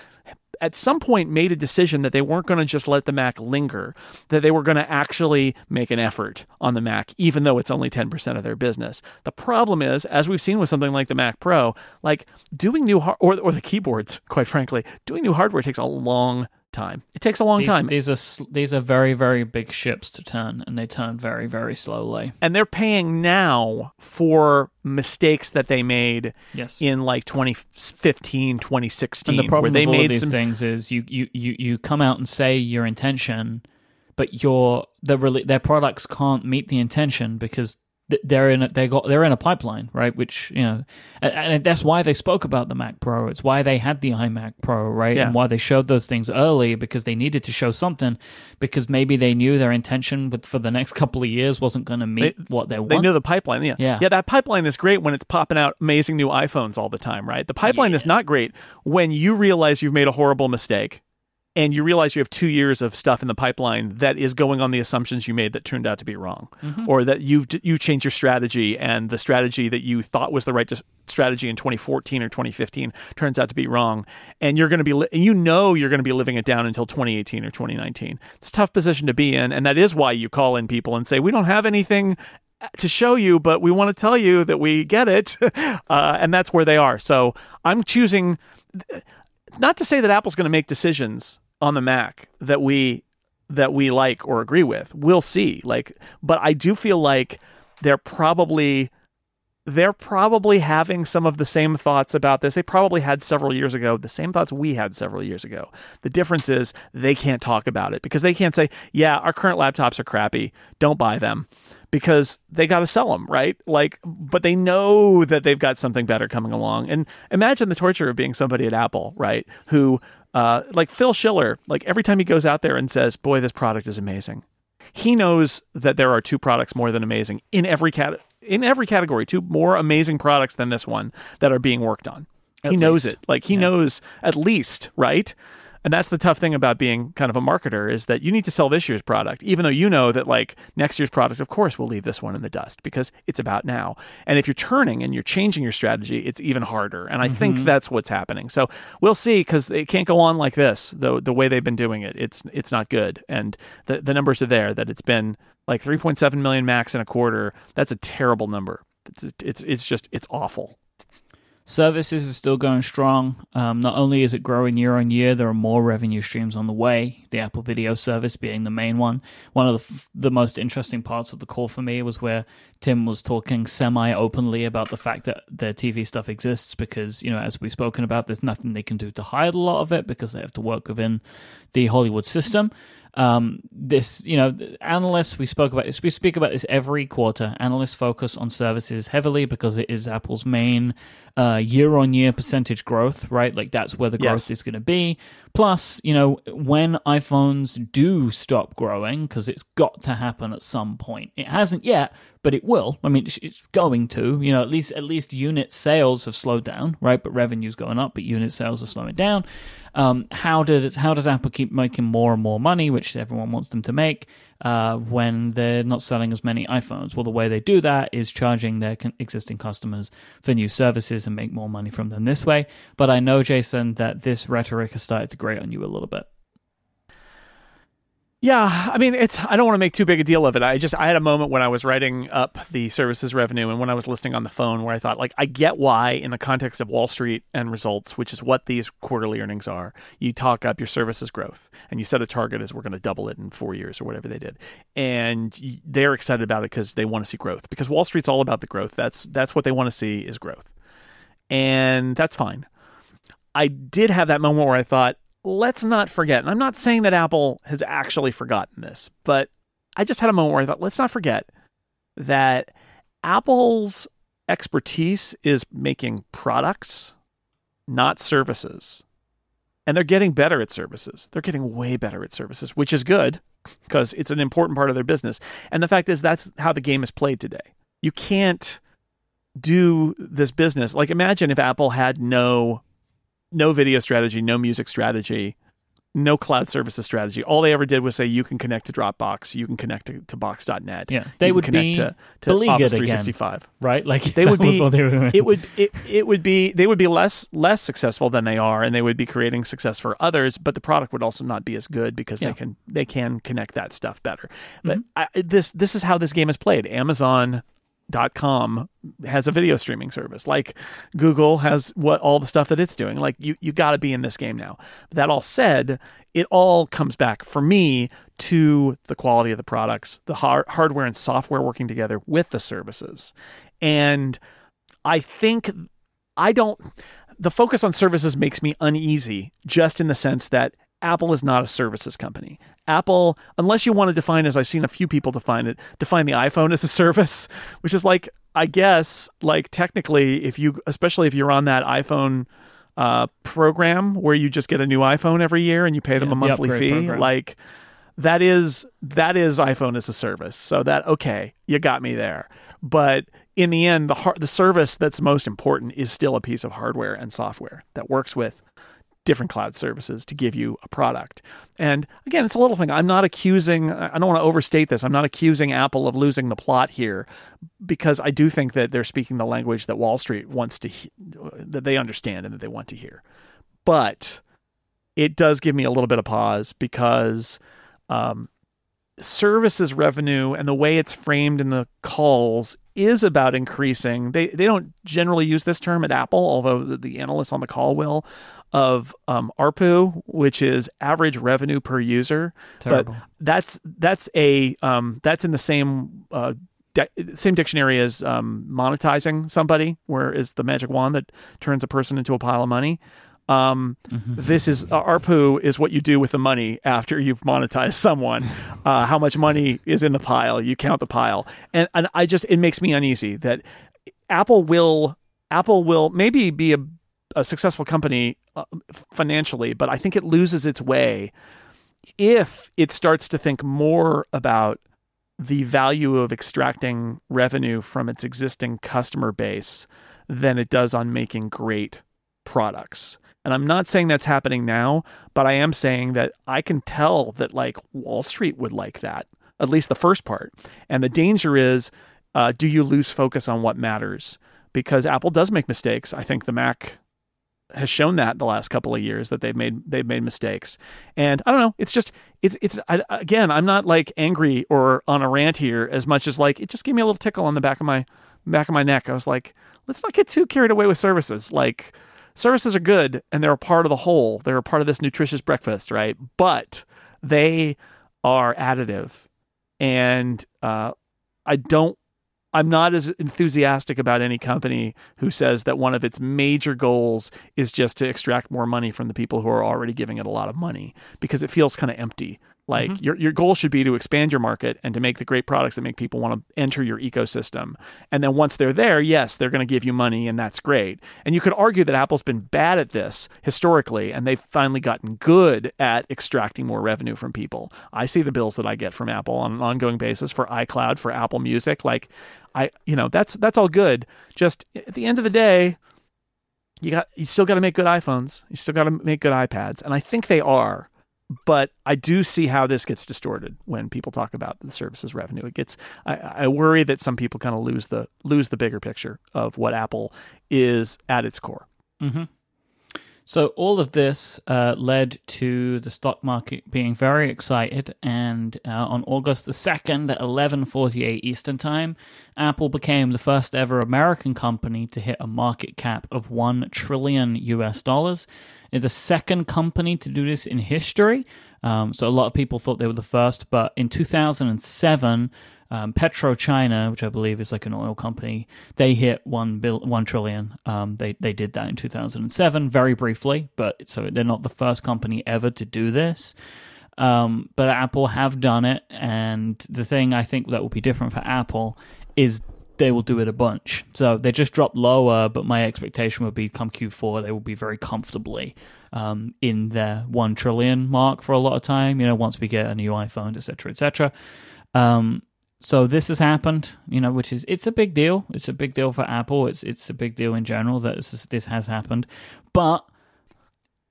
at some point made a decision that they weren't going to just let the Mac linger, that they were going to actually make an effort on the Mac, even though it's only 10% of their business. The problem is, as we've seen with something like the Mac Pro, like doing new or, or the keyboards, quite frankly, doing new hardware takes a long time. It takes a long These, time. these are these are very very big ships to turn, and they turn very very slowly. and they're paying now for mistakes that they made Yes. in like 2015, 2016, and the problem where they with all made of these some things is you, you you you come out and say your intention, but your the their products can't meet the intention because they're in a, they got they're in a pipeline, right? Which you know, and, that's why they spoke about the Mac Pro. It's why they had the iMac Pro, right? Yeah. And why they showed those things early because they needed to show something because maybe they knew their intention with for the next [LAUGHS] couple of years wasn't going to meet They- what they want. They knew the pipeline. Yeah. Yeah. Yeah, that pipeline is great when it's popping out amazing new iPhones all the time, right? The pipeline is not great when you realize you've made a horrible mistake and you realize you have two years of stuff in the pipeline that is going on the assumptions you made that turned out to be wrong, Mm-hmm. or that you've you changed your strategy and the strategy that you thought was the right strategy in 2014 or 2015 turns out to be wrong, and you're going to be li- you know you're going to be living it down until 2018 or 2019. It's a tough position to be in, and that is why you call in people and say we don't have anything to show you, but we want to tell you that we get it, [LAUGHS] uh, and that's where they are. So I'm choosing not to say that Apple's going to make decisions on the Mac that we that we like or agree with. We'll see. Like, but I do feel like they're probably they're probably having some of the same thoughts about this. They probably had several years ago, the same thoughts we had several years ago. The difference is they can't talk about it because they can't say, "Yeah, our current laptops are crappy. Don't buy them." Because they got to sell them, right? Like, but they know that they've got something better coming along. And imagine the torture of being somebody at Apple, right? Who, uh, like Phil Schiller, like every time he goes out there and says, "Boy, this product is amazing," he knows that there are two products more than amazing in every cat in every category, two more amazing products than this one that are being worked on. he knows it. Like he knows at least, right? And that's the tough thing about being kind of a marketer is that you need to sell this year's product, even though you know that like next year's product, of course, will leave this one in the dust because it's about now. And if you're turning and you're changing your strategy, it's even harder. And I mm-hmm. think that's what's happening. So we'll see because it can't go on like this. The the way they've been doing it, it's it's not good. And the the numbers are there that it's been like 3.7 million Macs in a quarter. That's a terrible number. It's it's it's just it's awful. Services is still going strong. Um, not only is it growing year on year, there are more revenue streams on the way. The Apple Video service being the main one. One of the, f- the most interesting parts of the call for me was where Tim was talking semi openly about the fact that their TV stuff exists because, you know, as we've spoken about, there's nothing they can do to hide a lot of it because they have to work within the Hollywood system. Um, this, you know, analysts, we spoke about this, we speak about this every quarter. Analysts focus on services heavily because it is Apple's main uh, year on year percentage growth, right? Like that's where the growth yes. is going to be. Plus, you know, when iPhones do stop growing, because it's got to happen at some point, it hasn't yet, but it will. I mean, it's going to. You know, at least at least unit sales have slowed down, right? But revenue's going up, but unit sales are slowing down. Um, how does how does Apple keep making more and more money, which everyone wants them to make, uh, when they're not selling as many iPhones? Well, the way they do that is charging their existing customers for new services and make more money from them this way. But I know, Jason, that this rhetoric has started to grate on you a little bit. Yeah, I mean, it's. I don't want to make too big a deal of it. I just I had a moment when I was writing up the services revenue and when I was listening on the phone where I thought, like, I get why in the context of Wall Street and results, which is what these quarterly earnings are, you talk up your services growth and you set a target as we're going to double it in four years or whatever they did, and they're excited about it because they want to see growth because Wall Street's all about the growth. That's that's what they want to see is growth, and that's fine. I did have that moment where I thought, let's not forget, and I'm not saying that Apple has actually forgotten this, but I just had a moment where I thought, let's not forget that Apple's expertise is making products, not services. And they're getting better at services. They're getting way better at services, which is good because it's an important part of their business. And the fact is, that's how the game is played today. You can't do this business. Like, imagine if Apple had no no video strategy, no music strategy, no cloud services strategy. All they ever did was say you can connect to Dropbox, you can connect to, to Box.net. Yeah, they would connect be to, to Office 365, again, right? Like they [LAUGHS] would be. They would it would it, it would be they would be less less successful than they are, and they would be creating success for others. But the product would also not be as good because yeah. they can they can connect that stuff better. But mm-hmm. I, this this is how this game is played. Amazon dot com has a video streaming service. Like google has what all the stuff that it's doing. Like you you got to be in this game now. That all said it all comes back for me to the quality of the products the hard- hardware and software working together with the services. And i think i don't the focus on services makes me uneasy just in the sense that Apple is not a services company. Apple, unless you want to define, as I've seen a few people define it, define the iPhone [LAUGHS] as a service, which is like, I guess, like technically, if you, especially if you're on that iPhone uh, program where you just get a new iPhone every year and you pay them yeah, a monthly fee, program. like that is that is iPhone as a service. So that okay, you got me there. But in the end, the har- the service that's most important is still a piece of hardware and software that works with different cloud services to give you a product. And again, it's a little thing. I'm not accusing, I don't want to overstate this. I'm not accusing Apple of losing the plot here because I do think that they're speaking the language that Wall Street wants to, that they understand and that they want to hear. But it does give me a little bit of pause because um, services revenue and the way it's framed in the calls is about increasing. They they don't generally use this term at Apple, although the, the analysts on the call will of um, ARPU, which is average revenue per user. Terrible. But that's that's a um, that's in the same uh, de- same dictionary as um, monetizing somebody, where is the magic wand that turns a person into a pile of money. Um, mm-hmm. This is uh, ARPU is what you do with the money after you've monetized someone. [LAUGHS] Uh, how much money is in the pile? You count the pile, and and I just it makes me uneasy that Apple will Apple will maybe be a a successful company uh, financially, but I think it loses its way if it starts to think more about the value of extracting revenue from its existing customer base than it does on making great products. And I'm not saying that's happening now, but I am saying that I can tell that like Wall Street would like that, at least the first part. And the danger is uh, do you lose focus on what matters? Because Apple does make mistakes. I think the Mac has shown that the last couple of years that they've made they've made mistakes. And I don't know, it's just it's it's I, again, I'm not like angry or on a rant here as much as like it just gave me a little tickle on the back of my back of my neck. I was like, let's not get too carried away with services. Like services are good and they're a part of the whole. They're a part of this nutritious breakfast, right? But they are additive. And uh, I don't I'm not as enthusiastic about any company who says that one of its major goals is just to extract more money from the people who are already giving it a lot of money because it feels kind of empty. Like mm-hmm. your your goal should be to expand your market and to make the great products that make people want to enter your ecosystem. And then once they're there, yes, they're going to give you money and that's great. And you could argue that Apple's been bad at this historically and they've finally gotten good at extracting more revenue from people. I see the bills that I get from Apple on an ongoing basis for iCloud, for Apple Music, like I you know, that's that's all good. Just at the end of the day, you got you still got to make good iPhones. You still got to make good iPads, and I think they are but I do see how this gets distorted when people talk about the services revenue. It gets I, I worry that some people kind of lose the lose the bigger picture of what Apple is at its core. Mm-hmm. So all of this uh, led to the stock market being very excited, and uh, on August the second at eleven forty eight Eastern Time, Apple became the first ever American company to hit a market cap of one trillion US dollars. It's the second company to do this in history. Um, so a lot of people thought they were the first, but in two thousand and seven um, PetroChina, which I believe is like an oil company, they hit one bill, one trillion. Um, they they did that in 2007, very briefly, but so they're not the first company ever to do this. Um, but Apple have done it, and the thing I think that will be different for Apple is they will do it a bunch. So they just dropped lower, but my expectation would be come Q4 they will be very comfortably um, in their one trillion mark for a lot of time. You know, once we get a new iPhone, etc., etc. Um, so this has happened, you know, which is it's a big deal. It's a big deal for Apple. It's it's a big deal in general that this, this has happened. But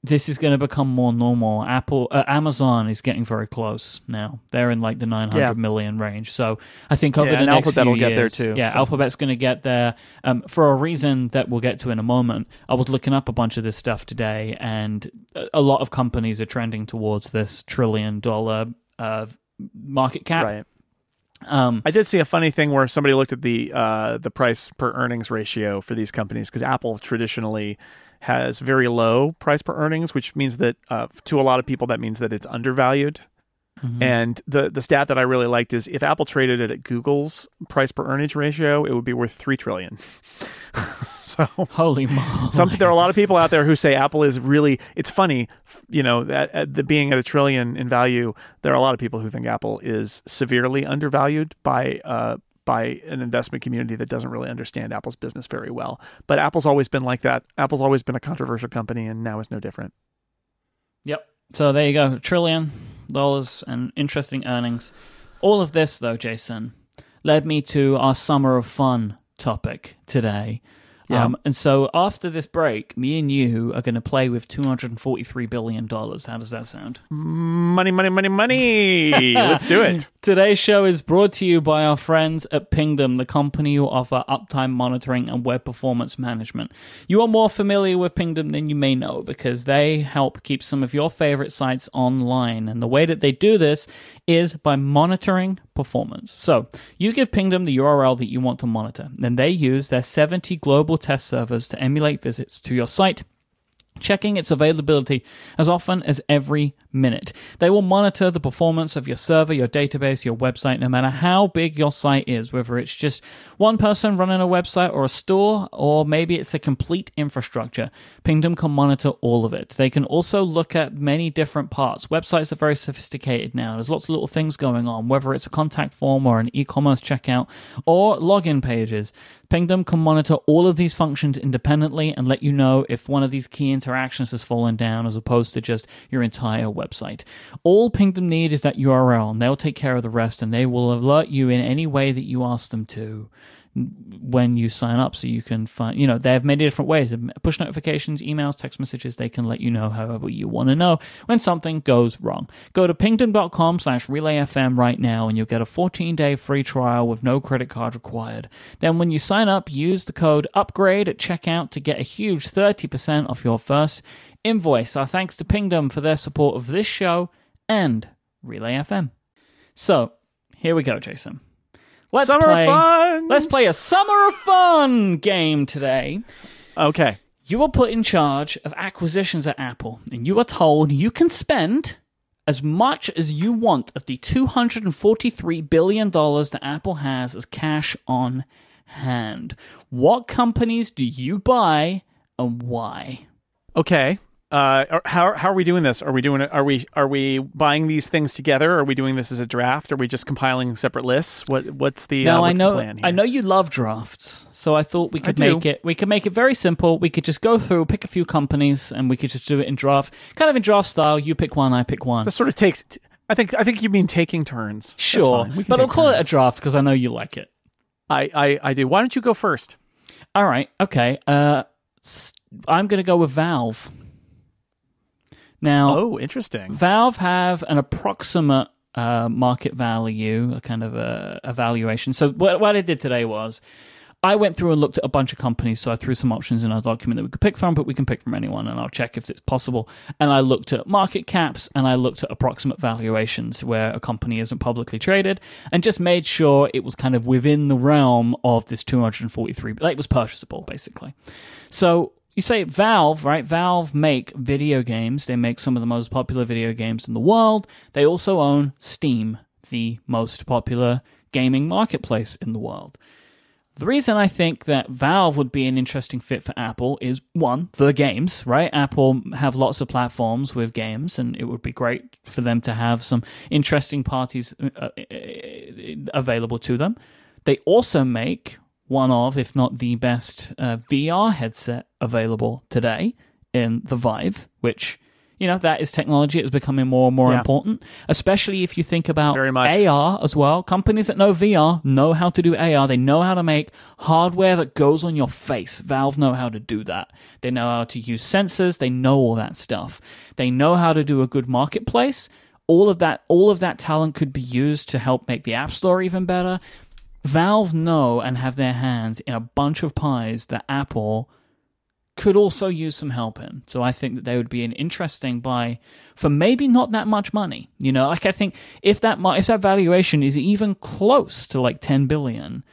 this is going to become more normal. Apple, uh, Amazon is getting very close now. They're in like the nine hundred yeah. million range. So I think over yeah, the next Alphabet few will years, get there too. Yeah, so. Alphabet's going to get there um, for a reason that we'll get to in a moment. I was looking up a bunch of this stuff today, and a lot of companies are trending towards this trillion dollar uh, market cap. Right. Um, I did see a funny thing where somebody looked at the uh, the price per earnings ratio for these companies because Apple traditionally has very low price per earnings, which means that uh, to a lot of people that means that it's undervalued. Mm-hmm. And the the stat that I really liked is if Apple traded it at Google's price per earnings ratio, it would be worth three trillion. [LAUGHS] so holy moly! Some, there are a lot of people out there who say Apple is really. It's funny, you know, at, at the being at a trillion in value. There are a lot of people who think Apple is severely undervalued by. Uh, by an investment community that doesn't really understand Apple's business very well. But Apple's always been like that. Apple's always been a controversial company, and now is no different. Yep. So there you go, trillion dollars and interesting earnings. All of this, though, Jason, led me to our summer of fun topic today. Yeah. Um, and so after this break, me and you are going to play with $243 billion. How does that sound? Money, money, money, money. [LAUGHS] Let's do it. Today's show is brought to you by our friends at Pingdom, the company who offer uptime monitoring and web performance management. You are more familiar with Pingdom than you may know because they help keep some of your favorite sites online. And the way that they do this is by monitoring performance. So you give Pingdom the URL that you want to monitor, then they use their 70 global test servers to emulate visits to your site checking its availability as often as every minute. They will monitor the performance of your server, your database, your website, no matter how big your site is, whether it's just one person running a website or a store, or maybe it's a complete infrastructure. Pingdom can monitor all of it. They can also look at many different parts. Websites are very sophisticated now. There's lots of little things going on, whether it's a contact form or an e-commerce checkout or login pages. Pingdom can monitor all of these functions independently and let you know if one of these key interactions has fallen down as opposed to just your entire website. All Pingdom need is that URL and they'll take care of the rest and they will alert you in any way that you ask them to. When you sign up so you can find you know they've many different ways. Push notifications emails text messages. They can let you know however you want to know when something goes wrong. Go to pingdom.com slash relayfm right now and you'll get a 14 day free trial with no credit card required. Then when you sign up use the code upgrade at checkout to get a huge 30% off your first invoice. Our thanks to pingdom for their support of this show and relay fm so here we go jason Let's Summer play. fun! Let's play a summer of fun game today. Okay. You are put in charge of acquisitions at Apple, and you are told you can spend as much as you want of the $243 billion that Apple has as cash on hand. What companies do you buy and why? Okay. Uh, how how are we doing this? Are we doing it? Are we are we buying these things together? Are we doing this as a draft? Are we just compiling separate lists? What what's the uh, Now I know the plan here? I know you love drafts, so I thought we could do. make it we could make it very simple. We could just go through, pick a few companies, and we could just do it in draft, kind of in draft style. You pick one, I pick one. This sort of takes. I think I think you mean taking turns. Sure, fine. We can but I'll call it a draft because I know you like it. I, I I do. Why don't you go first? All right, okay. Uh, I'm going to go with Valve. Now, Oh, interesting. Valve have an approximate uh, market value, a kind of a evaluation. So what, what I did today was I went through and looked at a bunch of companies. So I threw some options in our document that we could pick from, but we can pick from anyone, and I'll check if it's possible. And I looked at market caps and I looked at approximate valuations where a company isn't publicly traded, and just made sure it was kind of within the realm of this 243. Like it was purchasable, basically. So you say Valve, right? Valve make video games. They make some of the most popular video games in the world. They also own Steam, the most popular gaming marketplace in the world. The reason I think that Valve would be an interesting fit for Apple is one, the games, right? Apple have lots of platforms with games, and it would be great for them to have some interesting parties uh, uh, available to them. They also make one of, if not the best, uh, VR headset available today in the Vive, which you know that is technology it's becoming more and more Yeah. important, especially if you think about Very much. AR as well. Companies that know VR know how to do AR. They know how to make hardware that goes on your face. Valve know how to do that. They know how to use sensors. They know all that stuff. They know how to do a good marketplace. All of that, all of that talent could be used to help make the App Store even better. Valve know and have their hands in a bunch of pies that Apple could also use some help in. So I think that they would be an interesting buy for maybe not that much money. You know, like I think if that if that valuation is even close to like 10 billion,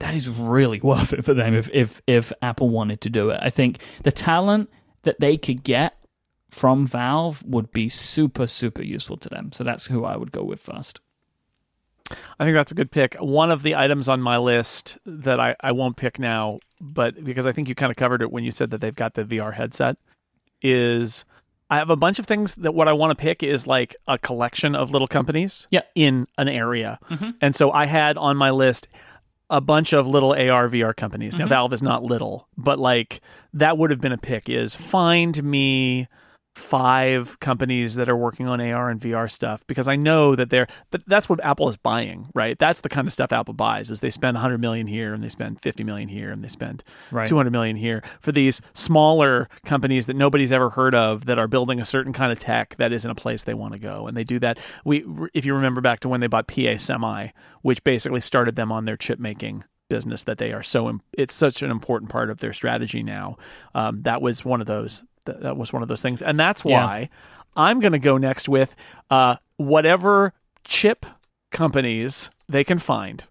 that is really [LAUGHS] worth it for them if if if Apple wanted to do it. I think the talent that they could get from Valve would be super super useful to them. So that's who I would go with first. I think that's a good pick. One of the items on my list that I, I won't pick now, but because I think you kind of covered it when you said that they've got the VR headset, is I have a bunch of things that what I want to pick is like a collection of little companies Yeah. in an area. Mm-hmm. And so I had on my list a bunch of little AR VR companies. Now mm-hmm. Valve is not little, but like that would have been a pick is find me five companies that are working on AR and VR stuff because I know that they're but that's what Apple is buying, right? That's the kind of stuff Apple buys is they spend 100 million here and they spend 50 million here and they spend Right. 200 million here for these smaller companies that nobody's ever heard of that are building a certain kind of tech that isn't a place they want to go and they do that. We if you remember back to when they bought PA Semi, which basically started them on their chip making business that they are so it's such an important part of their strategy now. Um, that was one of those that, that was one of those things, and that's Yeah. why I'm going to go next with uh, whatever chip companies they can find.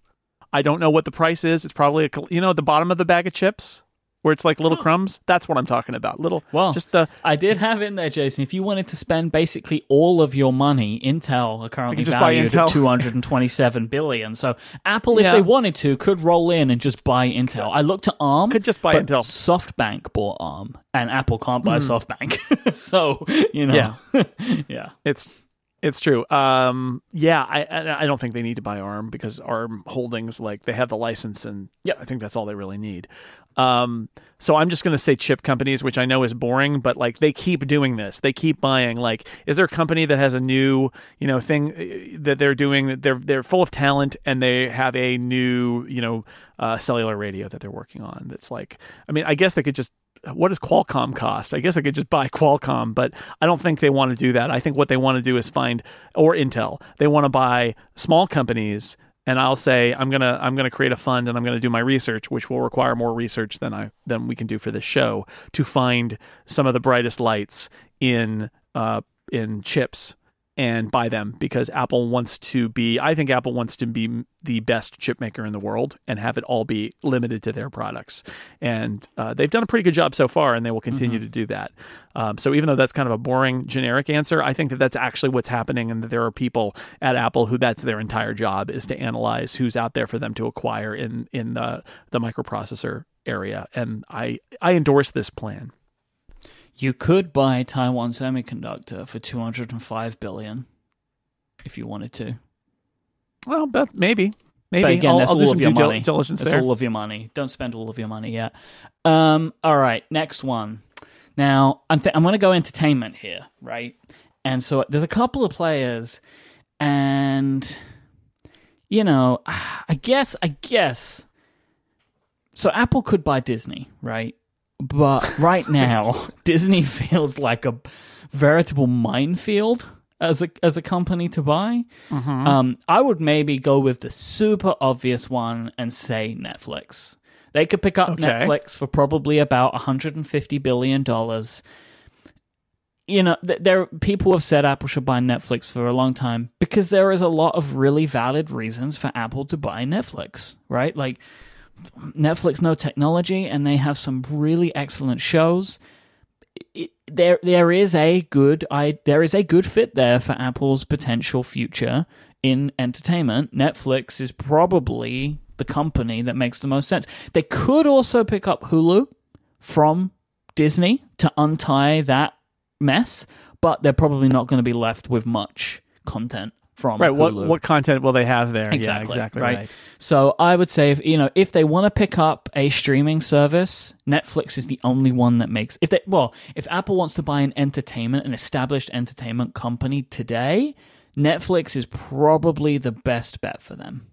I don't know what the price is. It's probably a, you know at the bottom of the bag of chips where it's like little oh. crumbs. That's what I'm talking about. Little Well, just the I did have in there, Jason. If you wanted to spend basically all of your money, Intel are currently valued at 227 [LAUGHS] billion. So Apple, if they wanted to, could roll in and just buy Intel. I looked at ARM. Could just buy Intel. SoftBank bought ARM, and Apple can't buy hmm. SoftBank. [LAUGHS] so you know, yeah, [LAUGHS] yeah. it's It's true. Um, yeah, I I don't think they need to buy ARM because ARM Holdings like they have the license and yeah, I think that's all they really need. Um, so I'm just going to say chip companies, which I know is boring, but like they keep doing this. They keep buying. Like, is there a company that has a new, you know, thing uh, that they're doing? They're they're full of talent and they have a new, you know, uh, cellular radio that they're working on. That's like, I mean, I guess they could just. What does Qualcomm cost? I guess I could just buy Qualcomm, but I don't think they want to do that. I think what they want to do is find, or Intel, they want to buy small companies and I'll say I'm gonna I'm gonna create a fund and I'm gonna do my research, which will require more research than I than we can do for this show to find some of the brightest lights in uh, in chips and buy them because Apple wants to be I think Apple wants to be the best chip maker in the world and have it all be limited to their products. And uh, they've done a pretty good job so far and they will continue mm-hmm. to do that. Um, so even though that's kind of a boring generic answer, I think that that's actually what's happening and that there are people at Apple who that's their entire job is to analyze who's out there for them to acquire in in the the microprocessor area and I I endorse this plan. You could buy Taiwan Semiconductor for 205 billion if you wanted to. Well, but maybe. Maybe. But again, I'll, that's I'll all of your money. Diligence that's there. all of your money. Don't spend all of your money yet. Um, all right, next one. Now, I'm, th- I'm going to go entertainment here, right? And so there's a couple of players, and you know, [SIGHS] I guess, I guess. So Apple could buy Disney, right? But [LAUGHS] right now, Disney feels like a veritable minefield as a as a company to buy. Mm-hmm. Um, I would maybe go with the super obvious one and say Netflix. They could pick up Okay. Netflix for probably about 150 billion dollars. You know, th- there people have said Apple should buy Netflix for a long time because there is a lot of really valid reasons for Apple to buy Netflix, right? Like Netflix know technology and they have some really excellent shows. It, there there is a good I there is a good fit there for Apple's potential future in entertainment. Netflix is probably the company that makes the most sense. They could also pick up Hulu from Disney to untie that mess, but they're probably not going to be left with much content from Right. What what content will they have there? Exactly. Yeah, exactly. right. Right. So I would say if you know if they want to pick up a streaming service, Netflix is the only one that makes if they well, if Apple wants to buy an entertainment, an established entertainment company today, Netflix is probably the best bet for them.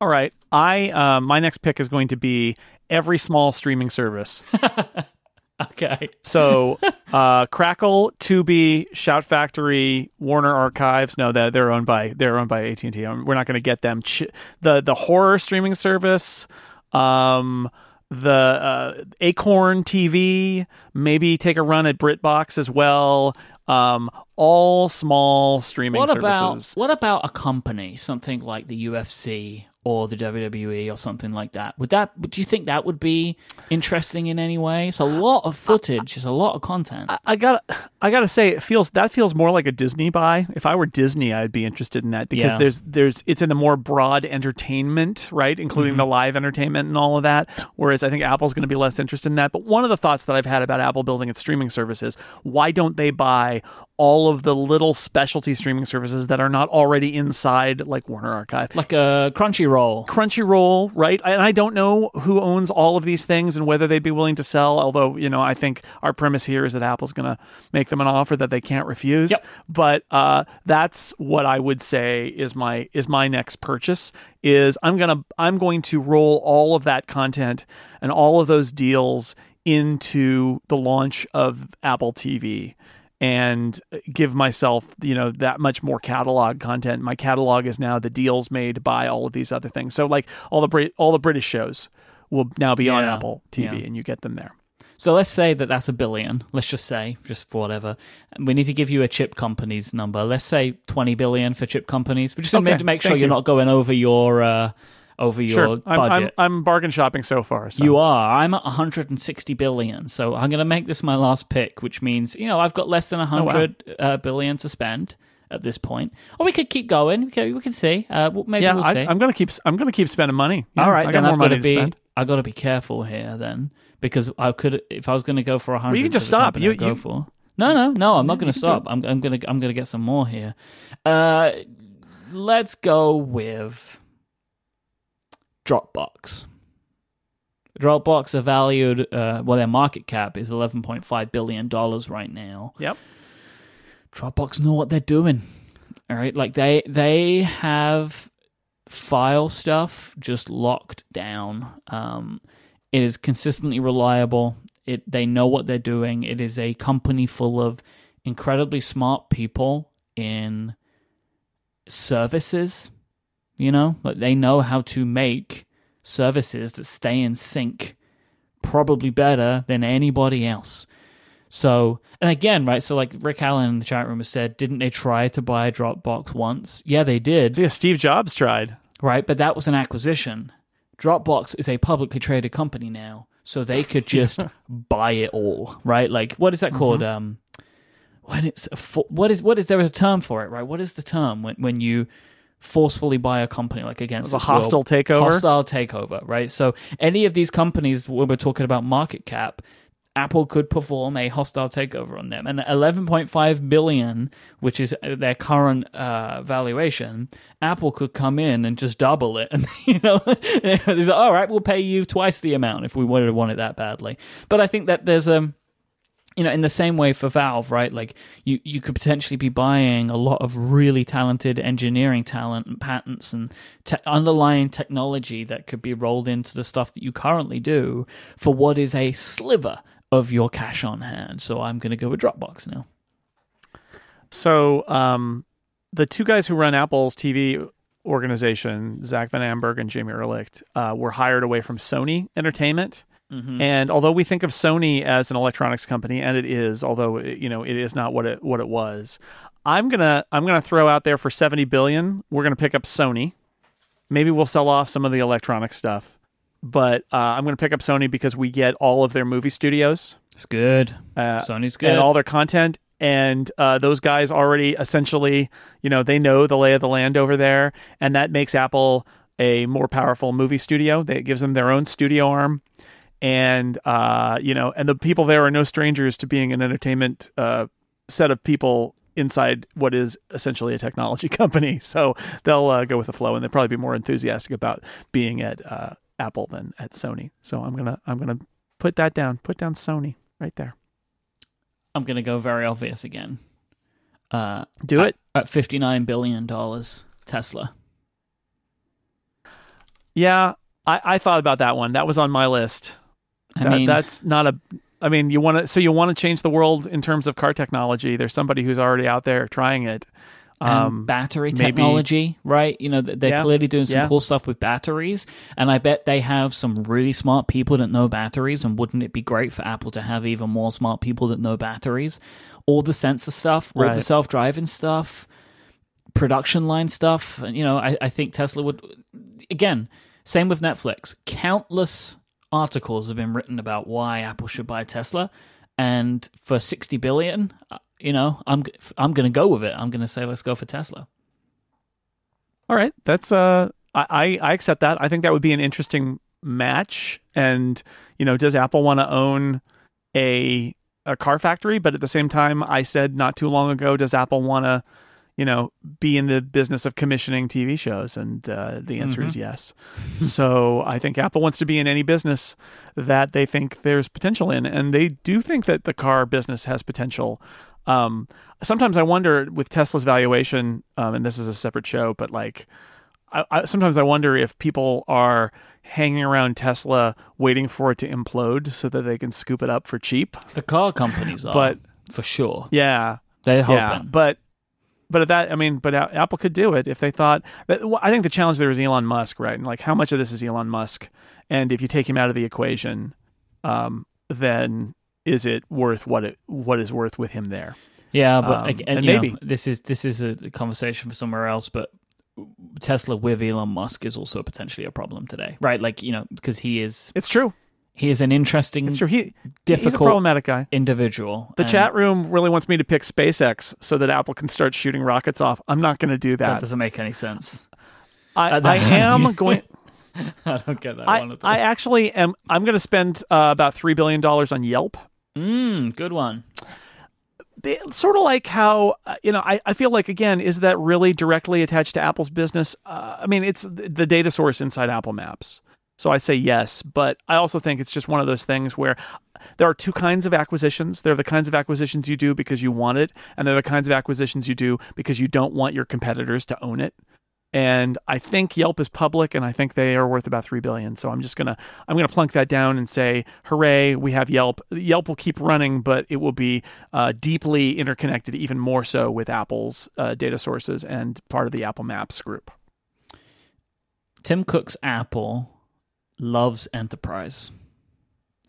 All right. I uh, my next pick is going to be every small streaming service. [LAUGHS] [LAUGHS] Okay. So, uh, Crackle, Tubi, Shout Factory, Warner Archives. No, they're, they're owned by they're owned by AT and T. We're not going to get them. Ch- the the horror streaming service, um, the uh, Acorn TV. Maybe take a run at BritBox as well. Um, all small streaming What services. about what about a company, something like the UFC or the WWE or something like that? Would that do you think that would be interesting in any way? It's a lot of footage, it's a lot of content. I- I got I got to say it feels that feels more like a Disney buy. If I were Disney, I'd be interested in that because Yeah. there's there's it's in the more broad entertainment, right, including Mm-hmm. the live entertainment and all of that. Whereas I think Apple's going to be less interested in that. But one of the thoughts that I've had about Apple building its streaming services, why don't they buy all of the little specialty streaming services that are not already inside like Warner Archive? like a Crunchyroll. Crunchyroll, right? And I don't know who owns all of these things and whether they'd be willing to sell. Although, you know, I think our premise here is that Apple's going to make them an offer that they can't refuse. Yep. But uh, that's what I would say is my is my next purchase. Is I'm gonna I'm going to roll all of that content and all of those deals into the launch of Apple TV and give myself you know that much more catalog content my catalog is now the deals made by all of these other things so like all the Brit- all the british shows will now be on apple tv Yeah. and you get them there So let's say that that's a billion. Let's just say, just for whatever. We need to give you a chip company's number. Let's say twenty billion for chip companies. We just Okay, need to make sure thank you're you. not going over your uh, over your sure I'm, I'm, budget. I'm bargain shopping so far so. You are. I'm at 160 billion, so I'm going to make this my last pick, which means you know I've got less than Oh, 100 uh, billion to spend at this point. Or we could keep going. We can, we see. Uh, well, maybe yeah we'll I, see. i'm gonna keep i'm gonna keep spending money Yeah, All right, I got then I've got to be. spend. I got to be careful here then, because I could if I was going to go for 100. well, you can just stop you, I'd go you, for. No, no, no. I'm not going to stop. I'm, I'm going to I'm going to get some more here. Uh, let's go with Dropbox. Dropbox are valued. Uh, well, their market cap is 11.5 billion dollars right now. Yep. Dropbox know what they're doing. All right, like they they have file stuff just locked down. Um, it is consistently reliable. It they know what they're doing. It is a company full of incredibly smart people in services. You know, like they know how to make services that stay in sync probably better than anybody else. So, and again, right? So, like Rick Allen in the chat room has said, didn't they try to buy Dropbox once? Yeah, they did. Yeah, Steve Jobs tried. Right, but that was an acquisition. Dropbox is a publicly traded company now, so they could just [LAUGHS] buy it all, right? Like, what is that called? Mm-hmm. Um, when it's a fo- what is what is there a term for it, right? What is the term when when you forcefully buy a company like against a hostile takeover? Hostile takeover, right? So any of these companies, when we're talking about market cap, Apple could perform a hostile takeover on them, and 11.5 billion, which is their current uh, valuation, Apple could come in and just double it, [LAUGHS] and you know, [LAUGHS] like, all right, we'll pay you twice the amount if we wanted to want it that badly. But I think that there's a you know, in the same way for Valve, right? Like you, you could potentially be buying a lot of really talented engineering talent and patents and te- underlying technology that could be rolled into the stuff that you currently do for what is a sliver of your cash on hand. So I'm going to go with Dropbox now. So um, the two guys who run Apple's TV organization, Zack Van Amburg and Jamie Erlicht, uh, were hired away from Sony Entertainment. And although we think of Sony as an electronics company, and it is, although you know it is not what it what it was, I'm gonna I'm gonna throw out there for seventy billion. We're gonna pick up Sony. Maybe we'll sell off some of the electronic stuff, but uh, I'm gonna pick up Sony because we get all of their movie studios It's good. uh, Sony's good. and all their content. And uh, those guys already essentially, you know, they know the lay of the land over there, and that makes Apple a more powerful movie studio. That gives them their own studio arm, and uh, you know, and the people there are no strangers to being an entertainment uh, set of people inside what is essentially a technology [LAUGHS] company. So they'll uh, go with the flow, and they'll probably be more enthusiastic about being at uh, Apple than at Sony. So I'm gonna I'm gonna put that down. Put down Sony right there. I'm going to go very obvious again. Uh, Do at- it. at 59 billion dollars. Tesla. Yeah, I, I thought about that one. That was on my list. I That- mean, that's not a. I mean, you want to. So you want to change the world in terms of car technology. There's somebody who's already out there trying it. Um, battery maybe- technology, right? You know, they're Yeah, clearly doing some yeah. cool stuff with batteries, and I bet they have some really smart people that know batteries. And wouldn't it be great for Apple to have even more smart people that know batteries? All the sensor stuff, all the self-driving stuff, production line stuff. and, You know, I, I think Tesla would. Again, same with Netflix. Countless articles have been written about why Apple should buy Tesla, and for sixty billion, uh, you know, I'm I'm going to go with it. I'm going to say let's go for Tesla. All right, that's uh, I I I accept that. I think that would be an interesting match. And you know, does Apple want to own a a car factory? But at the same time, I said not too long ago, does Apple want to, you know, be in the business of commissioning TV shows? And uh, the answer is yes. so I think Apple wants to be in any business that they think there's potential in, and they do think that the car business has potential. Um, sometimes I wonder with Tesla's valuation, um, and this is a separate show, but like, I, I, sometimes I wonder if people are hanging around Tesla waiting for it to implode so that they can scoop it up for cheap. The car companies are, But- for sure, Yeah, they're hoping. yeah, but but at that, I mean, but Apple could do it if they thought. That, well, I think the challenge there is Elon Musk, right? And like, how much of this is Elon Musk? And if you take him out of the equation, um, then is it worth what it what is worth with him there? yeah, but Um, and and, you know, maybe. this is this is a conversation for somewhere else. But Tesla with Elon Musk is also potentially a problem today, right? Like you know, because he is It's true. He is an interesting, It's true. He he's a difficult problematic guy. individual. The and chat room really wants me to pick SpaceX so that Apple can start shooting rockets off. I'm not going to do that that. doesn't make any sense. I, uh, I am [LAUGHS] going. I don't get that I, one at all. I actually am. I'm going to spend uh, about three billion dollars on Yelp. mm, good one. sort of like how uh, you know I, I feel like again is that really directly attached to apple's business uh, i mean it's the data source inside apple maps so i say yes but i also think it's just one of those things where there are two kinds of acquisitions there are the kinds of acquisitions you do because you want it and there are the kinds of acquisitions you do because you don't want your competitors to own it and I think Yelp is public, and I think they are worth about three billion. So I'm just gonna I'm gonna plunk that down and say, hooray, we have Yelp. Yelp will keep running, but it will be uh, deeply interconnected, even more so with Apple's uh, data sources and part of the Apple Maps group. Tim Cook's Apple loves enterprise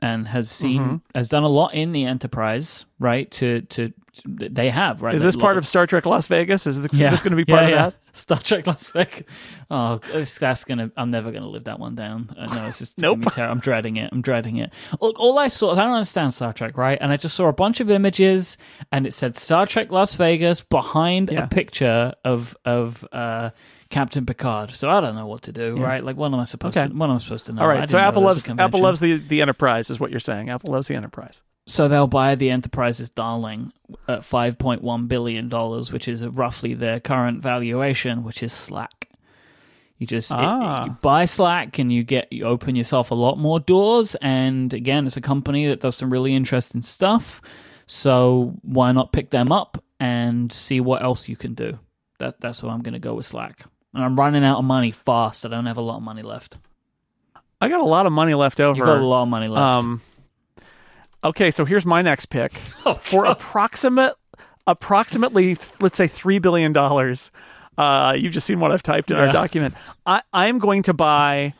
and has seen mm-hmm. has done a lot in the enterprise, right? To to they have right. Is this part of Star Trek Las Vegas? Is, yeah. this going to be part yeah, of that? [LAUGHS] Star Trek Las Vegas. Oh, this, that's gonna. I'm never gonna live that one down. Uh, no, it's just [LAUGHS] nope. Ter- I'm dreading it. I'm dreading it. Look, all I saw. I don't understand Star Trek, right? And I just saw a bunch of images, and it said Star Trek Las Vegas behind yeah. a picture of of. uh Captain Picard. So I don't know what to do, yeah. right? Like, what am I supposed okay. to? What am I supposed to know? All right. So Apple loves Apple loves the the Enterprise, is what you're saying. Apple loves the Enterprise. So they'll buy the Enterprise's darling at five point one billion dollars, which is roughly their current valuation, which is Slack. You just ah. it, you buy Slack and you get you open yourself a lot more doors. And again, it's a company that does some really interesting stuff. So why not pick them up and see what else you can do? That that's what I'm going to go with Slack. And I'm running out of money fast. I don't have a lot of money left. I got a lot of money left over. You got a lot of money left. Um, Okay, so here's my next pick [LAUGHS] oh, for approximate approximately let's say three billion dollars. Uh, you've just seen what I've typed in yeah. our document. I, I'm going to buy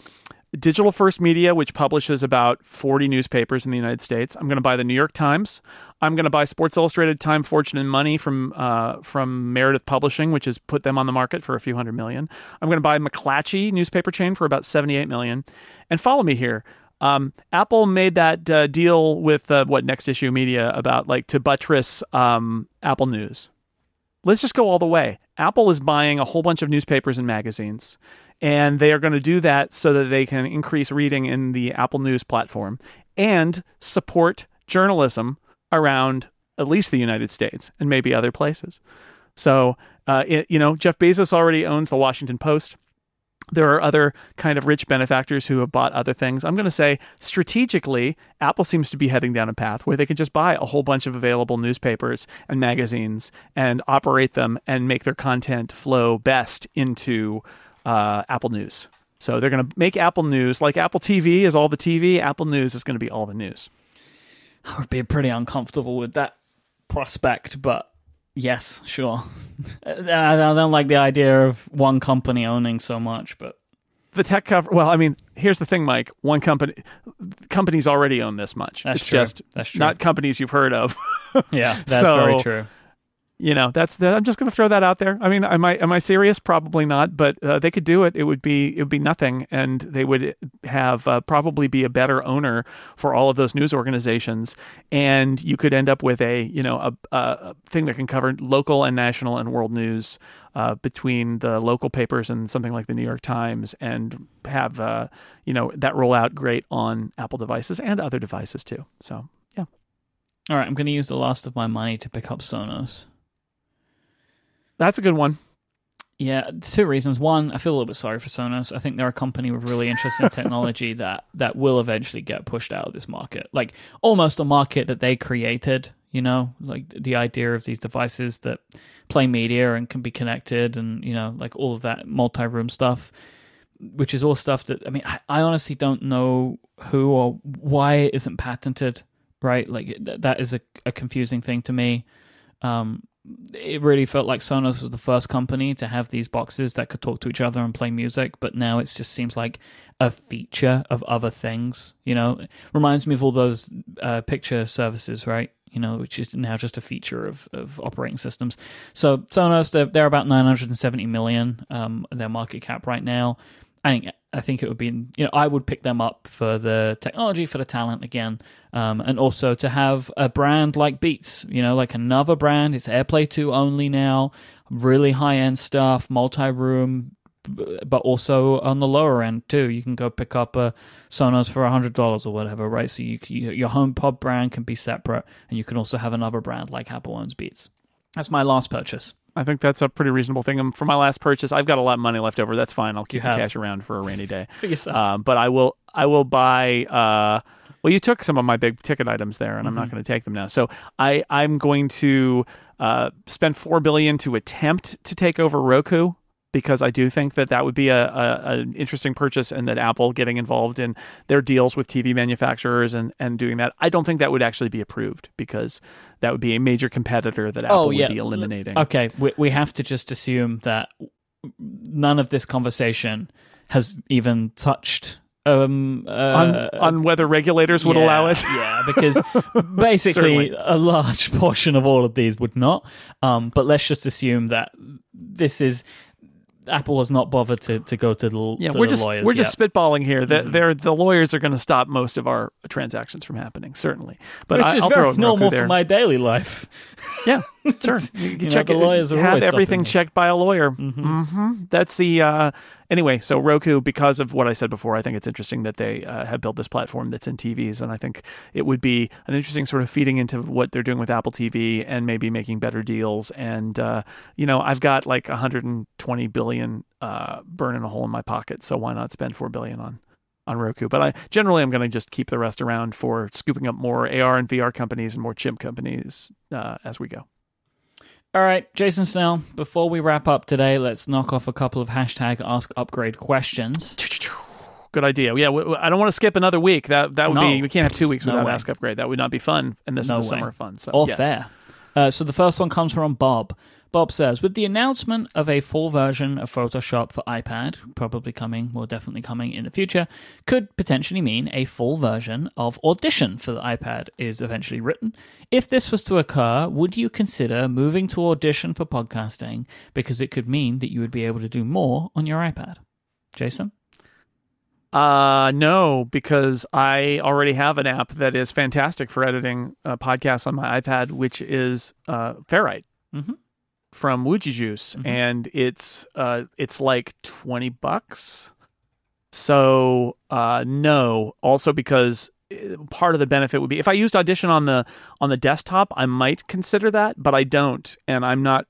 Digital First Media, which publishes about 40 newspapers in the United States. I'm going to buy the New York Times. I'm going to buy Sports Illustrated, Time, Fortune, and Money from uh, from Meredith Publishing, which has put them on the market for a few hundred million. I'm going to buy McClatchy newspaper chain for about 78 million. And follow me here. Um, Apple made that uh, deal with uh, what Next Issue Media about like to buttress um, Apple News. Let's just go all the way. Apple is buying a whole bunch of newspapers and magazines, and they are going to do that so that they can increase reading in the Apple News platform and support journalism around at least the United States and maybe other places. So, uh, it, you know, Jeff Bezos already owns the Washington Post there are other kind of rich benefactors who have bought other things. I'm going to say strategically, Apple seems to be heading down a path where they can just buy a whole bunch of available newspapers and magazines and operate them and make their content flow best into uh, Apple News. So they're going to make Apple News like Apple TV is all the TV. Apple News is going to be all the news. I would be pretty uncomfortable with that prospect, but Yes, sure. [LAUGHS] I don't like the idea of one company owning so much, but the tech cover. Well, I mean, here's the thing, Myke. One company, companies already own this much. That's it's true. just that's true. not companies you've heard of. yeah, [LAUGHS] that's so, very true you know that's the, i'm just going to throw that out there i mean am i am i serious probably not but uh, they could do it it would be it would be nothing and they would have uh, probably be a better owner for all of those news organizations and you could end up with a you know a, a thing that can cover local and national and world news uh, between the local papers and something like the New York Times, and have uh, you know that roll out great on Apple devices and other devices too. So yeah. All right, I'm going to use the last of my money to pick up Sonos. That's a good one. Yeah, two reasons. One, I feel a little bit sorry for Sonos. I think they're a company with really interesting technology [LAUGHS] that that will eventually get pushed out of this market. Like almost a market that they created, you know, like the idea of these devices that play media and can be connected and, you know, like all of that multi-room stuff, which is all stuff that I mean, I, I honestly don't know who or why it isn't patented, right? Like that is a, a confusing thing to me. Um, it really felt like Sonos was the first company to have these boxes that could talk to each other and play music, but now it just seems like a feature of other things. You know, it reminds me of all those uh, picture services, right? You know, which is now just a feature of, of operating systems. So Sonos, they're, they're about 970 million, um, their market cap right now. I think I think it would be you know I would pick them up for the technology for the talent again, um, and also to have a brand like Beats, you know, like another brand. It's AirPlay two only now, really high end stuff, multi room, but also on the lower end too. You can go pick up a Sonos for hundred dollars or whatever, right? So you, you your HomePod brand can be separate, and you can also have another brand like Apple owns Beats. That's my last purchase. I think that's a pretty reasonable thing. Um, for my last purchase, I've got a lot of money left over. That's fine. I'll keep the cash around for a rainy day. [LAUGHS] For yourself. Um, but I will I will buy. Uh, well, you took some of my big ticket items there, and I'm Mm-hmm. not going to take them now. So I I'm going to uh, spend four billion to attempt to take over Roku because I do think that that would be a, a an interesting purchase, and that Apple getting involved in their deals with TV manufacturers and and doing that. I don't think that would actually be approved because that would be a major competitor that Apple oh yeah, would be eliminating. Okay, we we have to just assume that none of this conversation has even touched um uh, on, on whether regulators would yeah, allow it. yeah, [LAUGHS] because basically a large [LAUGHS] portion of all of these would not. Um, but let's just assume that this is Apple has not bothered to, to go to the Yeah, to we're the just lawyers we're just spitballing here. That Mhm. they're the lawyers are going to stop most of our transactions from happening, certainly. But which I, is I'll very normal for my daily life. [LAUGHS] yeah, sure. [LAUGHS] You, you know, check the it. lawyers are have everything checked by a lawyer. hmm That's the uh, anyway. So Roku, because of what I said before, I think it's interesting that they uh, have built this platform that's in TVs, and I think it would be an interesting sort of feeding into what they're doing with Apple TV and maybe making better deals. And uh, you know, I've got like 120 billion uh, burning a hole in my pocket, so why not spend four billion on on Roku. But I generally I'm going to just keep the rest around for scooping up more AR and VR companies and more chip companies uh, as we go. All right, Jason Snell, before we wrap up today, let's knock off a couple of hashtag ask upgrade questions. Good idea. Yeah, I don't want to skip another week. That that would No. be we can't have two weeks No without way. Ask Upgrade. That would not be fun. And this No is the way. summer fun. So Or yes. fair. Uh, so the first one comes from Bob. Bob says, with the announcement of a full version of Photoshop for iPad, probably coming, or definitely coming in the future, could potentially mean a full version of Audition for the iPad is eventually written. If this was to occur, would you consider moving to Audition for podcasting because it could mean that you would be able to do more on your iPad? Jason? Uh, no, because I already have an app that is fantastic for editing uh, podcasts on my iPad, which is uh, Ferrite Mhm. From Wooji Juice, Mhm. and it's uh, it's like twenty bucks. So uh, no, also because uh, part of the benefit would be if I used Audition on the on the desktop, I might consider that, but I don't, and I'm not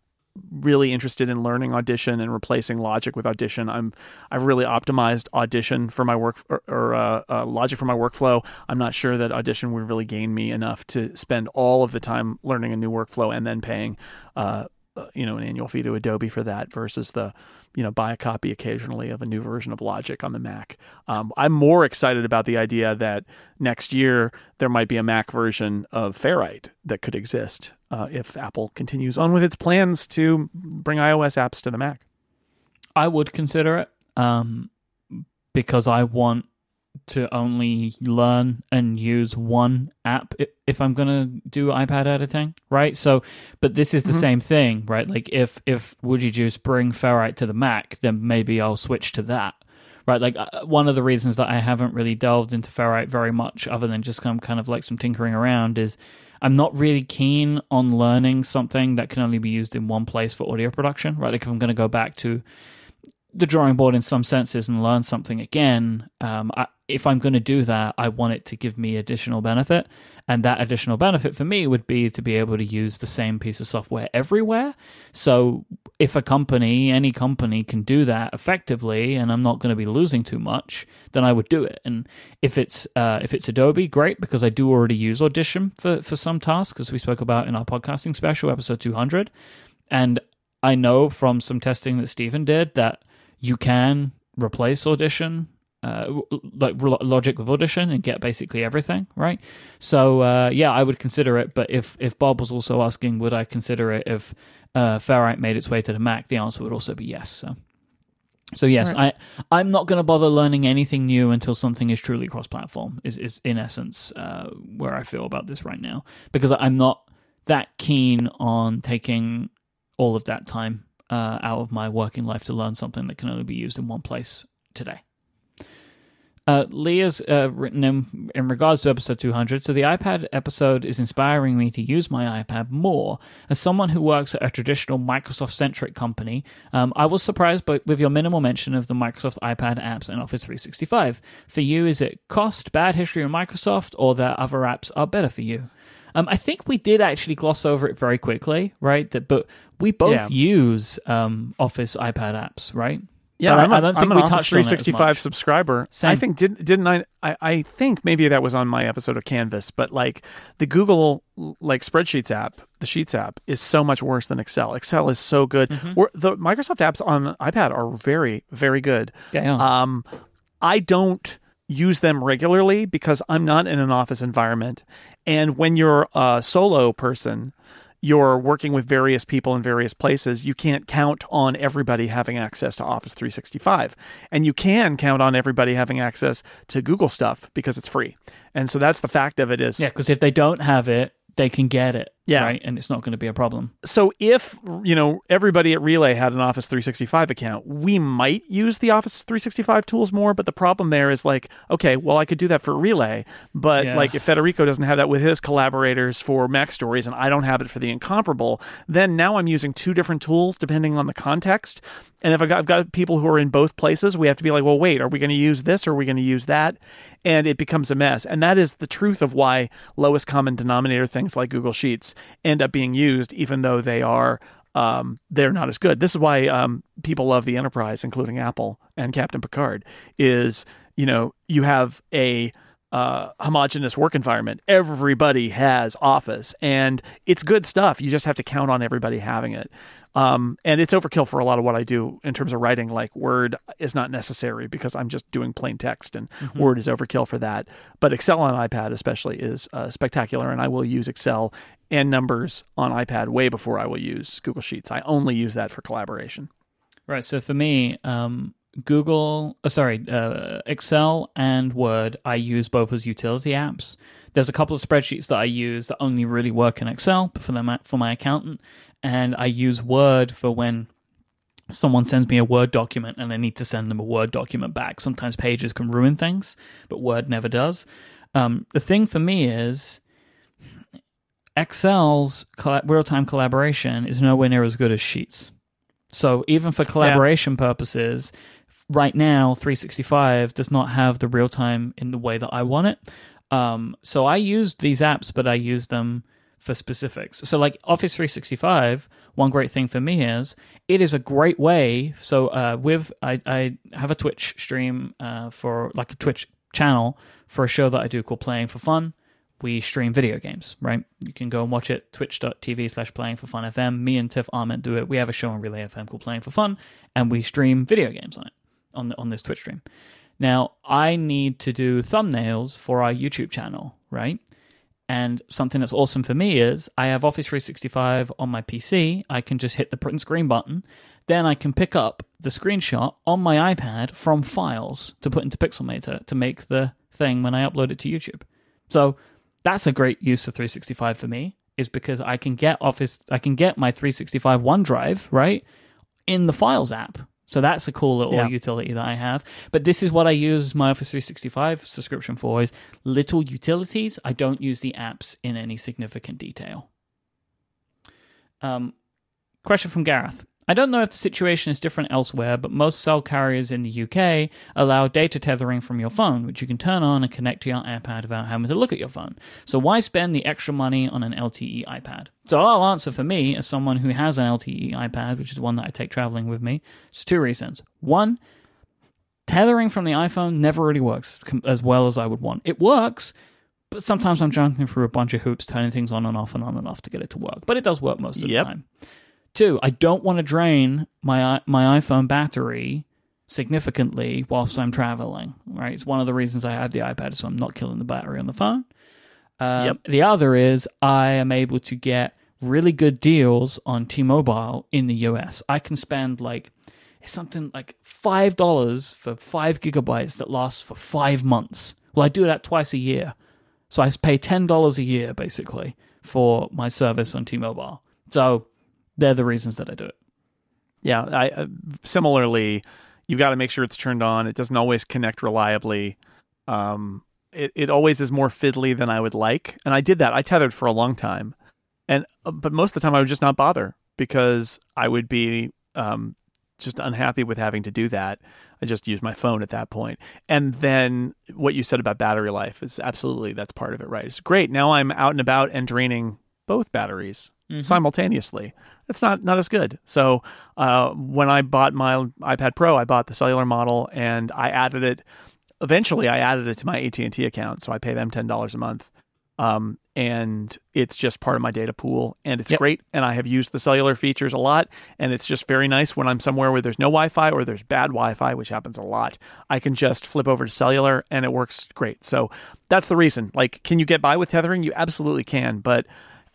really interested in learning audition and replacing logic with audition i'm i've really optimized audition for my work or, or uh, uh, logic for my workflow i'm not sure that audition would really gain me enough to spend all of the time learning a new workflow and then paying uh, you know an annual fee to adobe for that versus the you know buy a copy occasionally of a new version of logic on the mac. Um, i'm more excited about the idea that next year there might be a mac version of ferrite that could exist uh, if apple continues on with its plans to bring ios apps to the mac. I would consider it um, because I want to only learn and use one app if I'm going to do iPad editing, right? So, but this is the Mhm. same thing, right? Like if if Wooji Juice bring Ferrite to the Mac, then maybe I'll switch to that. Right, like uh, one of the reasons that I haven't really delved into Ferrite very much, other than just kind of, kind of like some tinkering around, is I'm not really keen on learning something that can only be used in one place for audio production. Right, like if I'm going to go back to the drawing board in some senses and learn something again, um, I, if I'm going to do that, I want it to give me additional benefit. And that additional benefit for me would be to be able to use the same piece of software everywhere. So if a company, any company can do that effectively, and I'm not going to be losing too much, then I would do it. And if it's uh, if it's Adobe, great because I do already use Audition for for some tasks, as we spoke about in our podcasting special, episode 200. And I know from some testing that Stephen did that you can replace Audition, uh, like Logic with Audition, and get basically everything, right? So uh, yeah, I would consider it. But if if Bob was also asking, would I consider it if uh, Ferrite made its way to the Mac? The answer would also be yes. So. So yes, I I'm not going to bother learning anything new until something is truly cross-platform. Is is in essence uh, where I feel about this right now because I'm not that keen on taking all of that time uh, out of my working life to learn something that can only be used in one place today. Uh, Leah's uh, written in, in regards to episode 200. So the iPad episode is inspiring me to use my iPad more. As someone who works at a traditional Microsoft centric company, um, I was surprised by, with your minimal mention of the Microsoft iPad apps and Office 365. For you, is it cost, bad history of Microsoft, or that other apps are better for you? Um, I think we did actually gloss over it very quickly, right? That, but we both Yeah. use um, Office iPad apps, right? Yeah, I'm, a, I don't think I'm an we Office touched on it as 365 much. subscriber. I think didn't didn't I, I? I think maybe that was on my episode of Canvas, but like the Google like spreadsheets app, the Sheets app is so much worse than Excel. Excel is so good. Mm-hmm. The Microsoft apps on iPad are very very good. Are. Um, I don't use them regularly because I'm not in an office environment. And when you're a solo person, you're working with various people in various places. You can't count on everybody having access to Office 365. And you can count on everybody having access to Google stuff because it's free. And so that's the fact of it is Yeah, because if they don't have it, they can get it. Yeah. Right. And it's not going to be a problem. so if you know everybody at relay had an office 365 account we might use the office 365 tools more but the problem there is like okay well i could do that for relay but Yeah. like if federico doesn't have that with his collaborators for mac stories and i don't have it for the incomparable then now i'm using two different tools depending on the context and if I've got, I've got people who are in both places we have to be like well wait are we going to use this or are we going to use that and it becomes a mess and that is the truth of why lowest common denominator things like google sheets end up being used even though they are um, they're not as good. This is why um, people love the enterprise, including Apple and Captain Picard. Is you know you have a uh, homogenous work environment. Everybody has Office, and it's good stuff. You just have to count on everybody having it. Um, and it's overkill for a lot of what I do in terms of writing. Like Word is not necessary because I'm just doing plain text, and Word is overkill for that. But Excel on iPad, especially, is uh, spectacular, and I will use Excel and numbers on iPad way before I will use Google Sheets. I only use that for collaboration. Right. So for me, um, Google, uh, sorry, uh, Excel and Word, I use both as utility apps. There's a couple of spreadsheets that I use that only really work in Excel for them for my accountant, and I use Word for when someone sends me a Word document and I need to send them a Word document back. Sometimes pages can ruin things, but Word never does. Um, the thing for me is Excel's real-time collaboration is nowhere near as good as Sheets. So even for collaboration purposes, right now 365 does not have the real time in the way that I want it. Um, so I use these apps, but I use them for specifics. So like Office 365, one great thing for me is it is a great way. So uh, with I, I have a Twitch stream uh, for like a Twitch channel for a show that I do called Playing for Fun we stream video games, right? You can go and watch it, twitch.tv slash playing for fun FM. Me and Tiff Arment do it. We have a show on Relay FM called Playing for Fun, and we stream video games on it, on, the, on this Twitch stream. Now, I need to do thumbnails for our YouTube channel, right? And something that's awesome for me is I have Office 365 on my PC. I can just hit the print screen button. Then I can pick up the screenshot on my iPad from files to put into Pixelmator to make the thing when I upload it to YouTube. So that's a great use of 365 for me is because I can get Office, I can get my 365 OneDrive, right, in the Files app. So that's a cool little Yeah. utility that I have. But this is what I use my Office 365 subscription for is little utilities. I don't use the apps in any significant detail. Um, question from Gareth. I don't know if the situation is different elsewhere, but most cell carriers in the UK allow data tethering from your phone, which you can turn on and connect to your iPad without having to look at your phone. So why spend the extra money on an LTE iPad? So I'll answer for me as someone who has an LTE iPad, which is one that I take traveling with me. It's two reasons. One, tethering from the iPhone never really works as well as I would want. It works, but sometimes I'm jumping through a bunch of hoops, turning things on and off and on and off to get it to work. But it does work most of Yep. the time. Two, I don't want to drain my my iPhone battery significantly whilst I'm traveling. Right, it's one of the reasons I have the iPad, so I'm not killing the battery on the phone. Um, Yep. The other is I am able to get really good deals on T-Mobile in the US. I can spend like something like five dollars for five gigabytes that lasts for five months. Well, I do that twice a year, so I pay ten dollars a year basically for my service on T-Mobile. So they're the reasons that I do it. Yeah, I uh, similarly, you've got to make sure it's turned on. It doesn't always connect reliably. Um, it, it always is more fiddly than I would like. And I did that. I tethered for a long time. And, uh, but most of the time I would just not bother because I would be, um, just unhappy with having to do that. I just use my phone at that point. And then what you said about battery life is absolutely that's part of it, right? It's great. Now I'm out and about and draining both batteries mm-hmm. simultaneously. That's not not as good. So uh, when I bought my iPad Pro, I bought the cellular model and I added it. Eventually, I added it to my AT and T account, so I pay them ten dollars a month. Um, and it's just part of my data pool and it's yep. great and i have used the cellular features a lot and it's just very nice when i'm somewhere where there's no wi-fi or there's bad wi-fi which happens a lot i can just flip over to cellular and it works great so that's the reason like can you get by with tethering you absolutely can but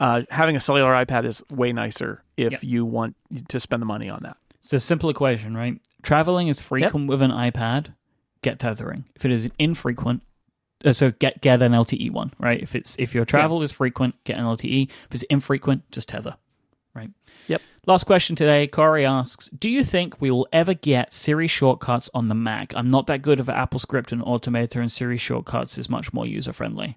uh, having a cellular ipad is way nicer if yep. you want to spend the money on that it's a simple equation right traveling is frequent yep. with an ipad get tethering if it is infrequent uh, so get get an LTE one, right? If it's if your travel yeah. is frequent, get an LTE. If it's infrequent, just tether, right? Yep. Last question today. Corey asks, "Do you think we will ever get Siri shortcuts on the Mac? I'm not that good of Apple Script and Automator, and Siri shortcuts is much more user friendly."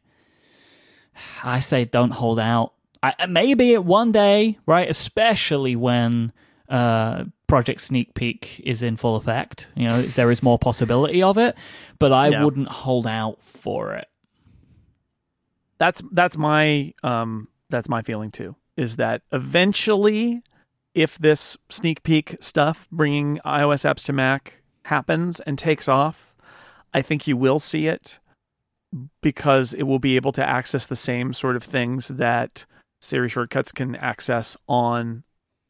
[SIGHS] I say don't hold out. I, maybe it one day, right? Especially when uh, Project Sneak Peek is in full effect. You know, there is more possibility of it, but I yeah. wouldn't hold out for it. That's that's my um that's my feeling too. Is that eventually, if this sneak peek stuff bringing iOS apps to Mac happens and takes off, I think you will see it because it will be able to access the same sort of things that Siri shortcuts can access on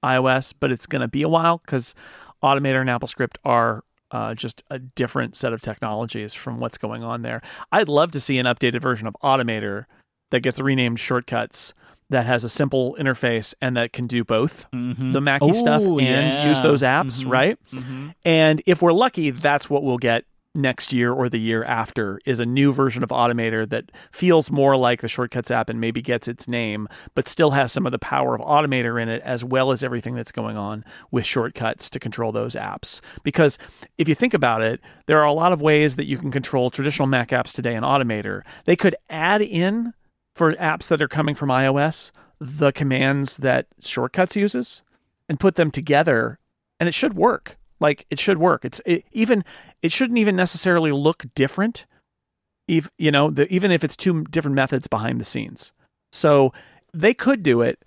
iOS, but it's going to be a while because Automator and AppleScript are uh, just a different set of technologies from what's going on there. I'd love to see an updated version of Automator that gets renamed Shortcuts that has a simple interface and that can do both mm-hmm. the Mackie Ooh, stuff and yeah. use those apps, mm-hmm. right? Mm-hmm. And if we're lucky, that's what we'll get next year or the year after is a new version of Automator that feels more like the Shortcuts app and maybe gets its name, but still has some of the power of Automator in it, as well as everything that's going on with Shortcuts to control those apps. Because if you think about it, there are a lot of ways that you can control traditional Mac apps today in Automator. They could add in for apps that are coming from iOS the commands that Shortcuts uses and put them together, and it should work like it should work. It's it, even it shouldn't even necessarily look different. If you know, the, even if it's two different methods behind the scenes, so they could do it.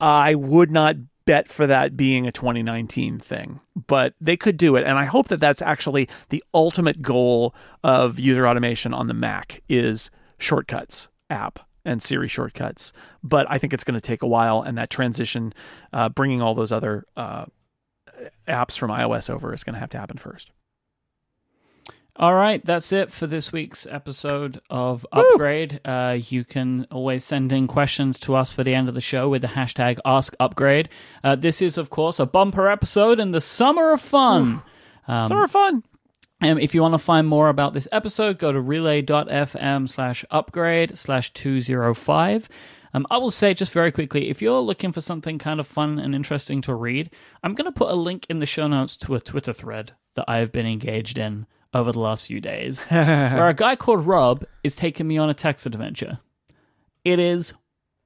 I would not bet for that being a 2019 thing, but they could do it, and I hope that that's actually the ultimate goal of user automation on the Mac is shortcuts app and Siri shortcuts. But I think it's going to take a while, and that transition, uh, bringing all those other uh, apps from iOS over is going to have to happen first. All right, that's it for this week's episode of Upgrade. Uh, you can always send in questions to us for the end of the show with the hashtag AskUpgrade. Uh, this is, of course, a bumper episode in the summer of fun. Um, summer of fun. Um, if you want to find more about this episode, go to relay.fm slash upgrade slash 205. Um, I will say just very quickly if you're looking for something kind of fun and interesting to read, I'm going to put a link in the show notes to a Twitter thread that I have been engaged in over the last few days, [LAUGHS] where a guy called Rob is taking me on a text adventure. It is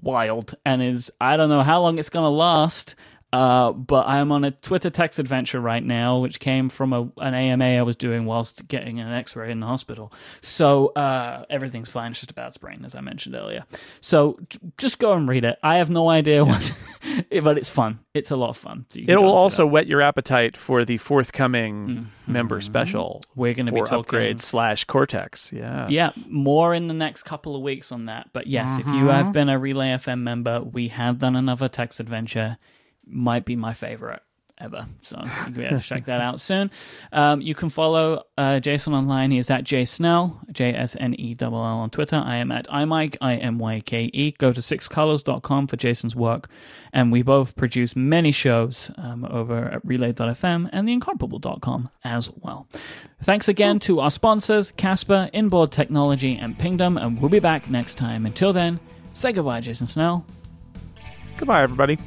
wild and is, I don't know how long it's going to last. Uh, but I'm on a Twitter text adventure right now, which came from a, an AMA I was doing whilst getting an X-ray in the hospital. So uh, everything's fine. It's just a bad sprain, as I mentioned earlier. So just go and read it. I have no idea what, [LAUGHS] but it's fun. It's a lot of fun. So it will also whet your appetite for the forthcoming mm-hmm. member special. We're going to be talking upgrade slash Cortex. Yeah, yeah, more in the next couple of weeks on that. But yes, if you have mm-hmm. been a Relay FM member, we have done another text adventure might be my favorite ever. So you can check that out soon. Um, you can follow uh, Jason online. He is at jsnell, J S N E L L on Twitter. I am at imyke, I M Y K E. Go to sixcolors.com for Jason's work. And we both produce many shows um, over at relay.fm and theincomparable.com as well. Thanks again to our sponsors, Casper, Inboard Technology, and Pingdom. And we'll be back next time. Until then, say goodbye, Jason Snell. Goodbye, everybody.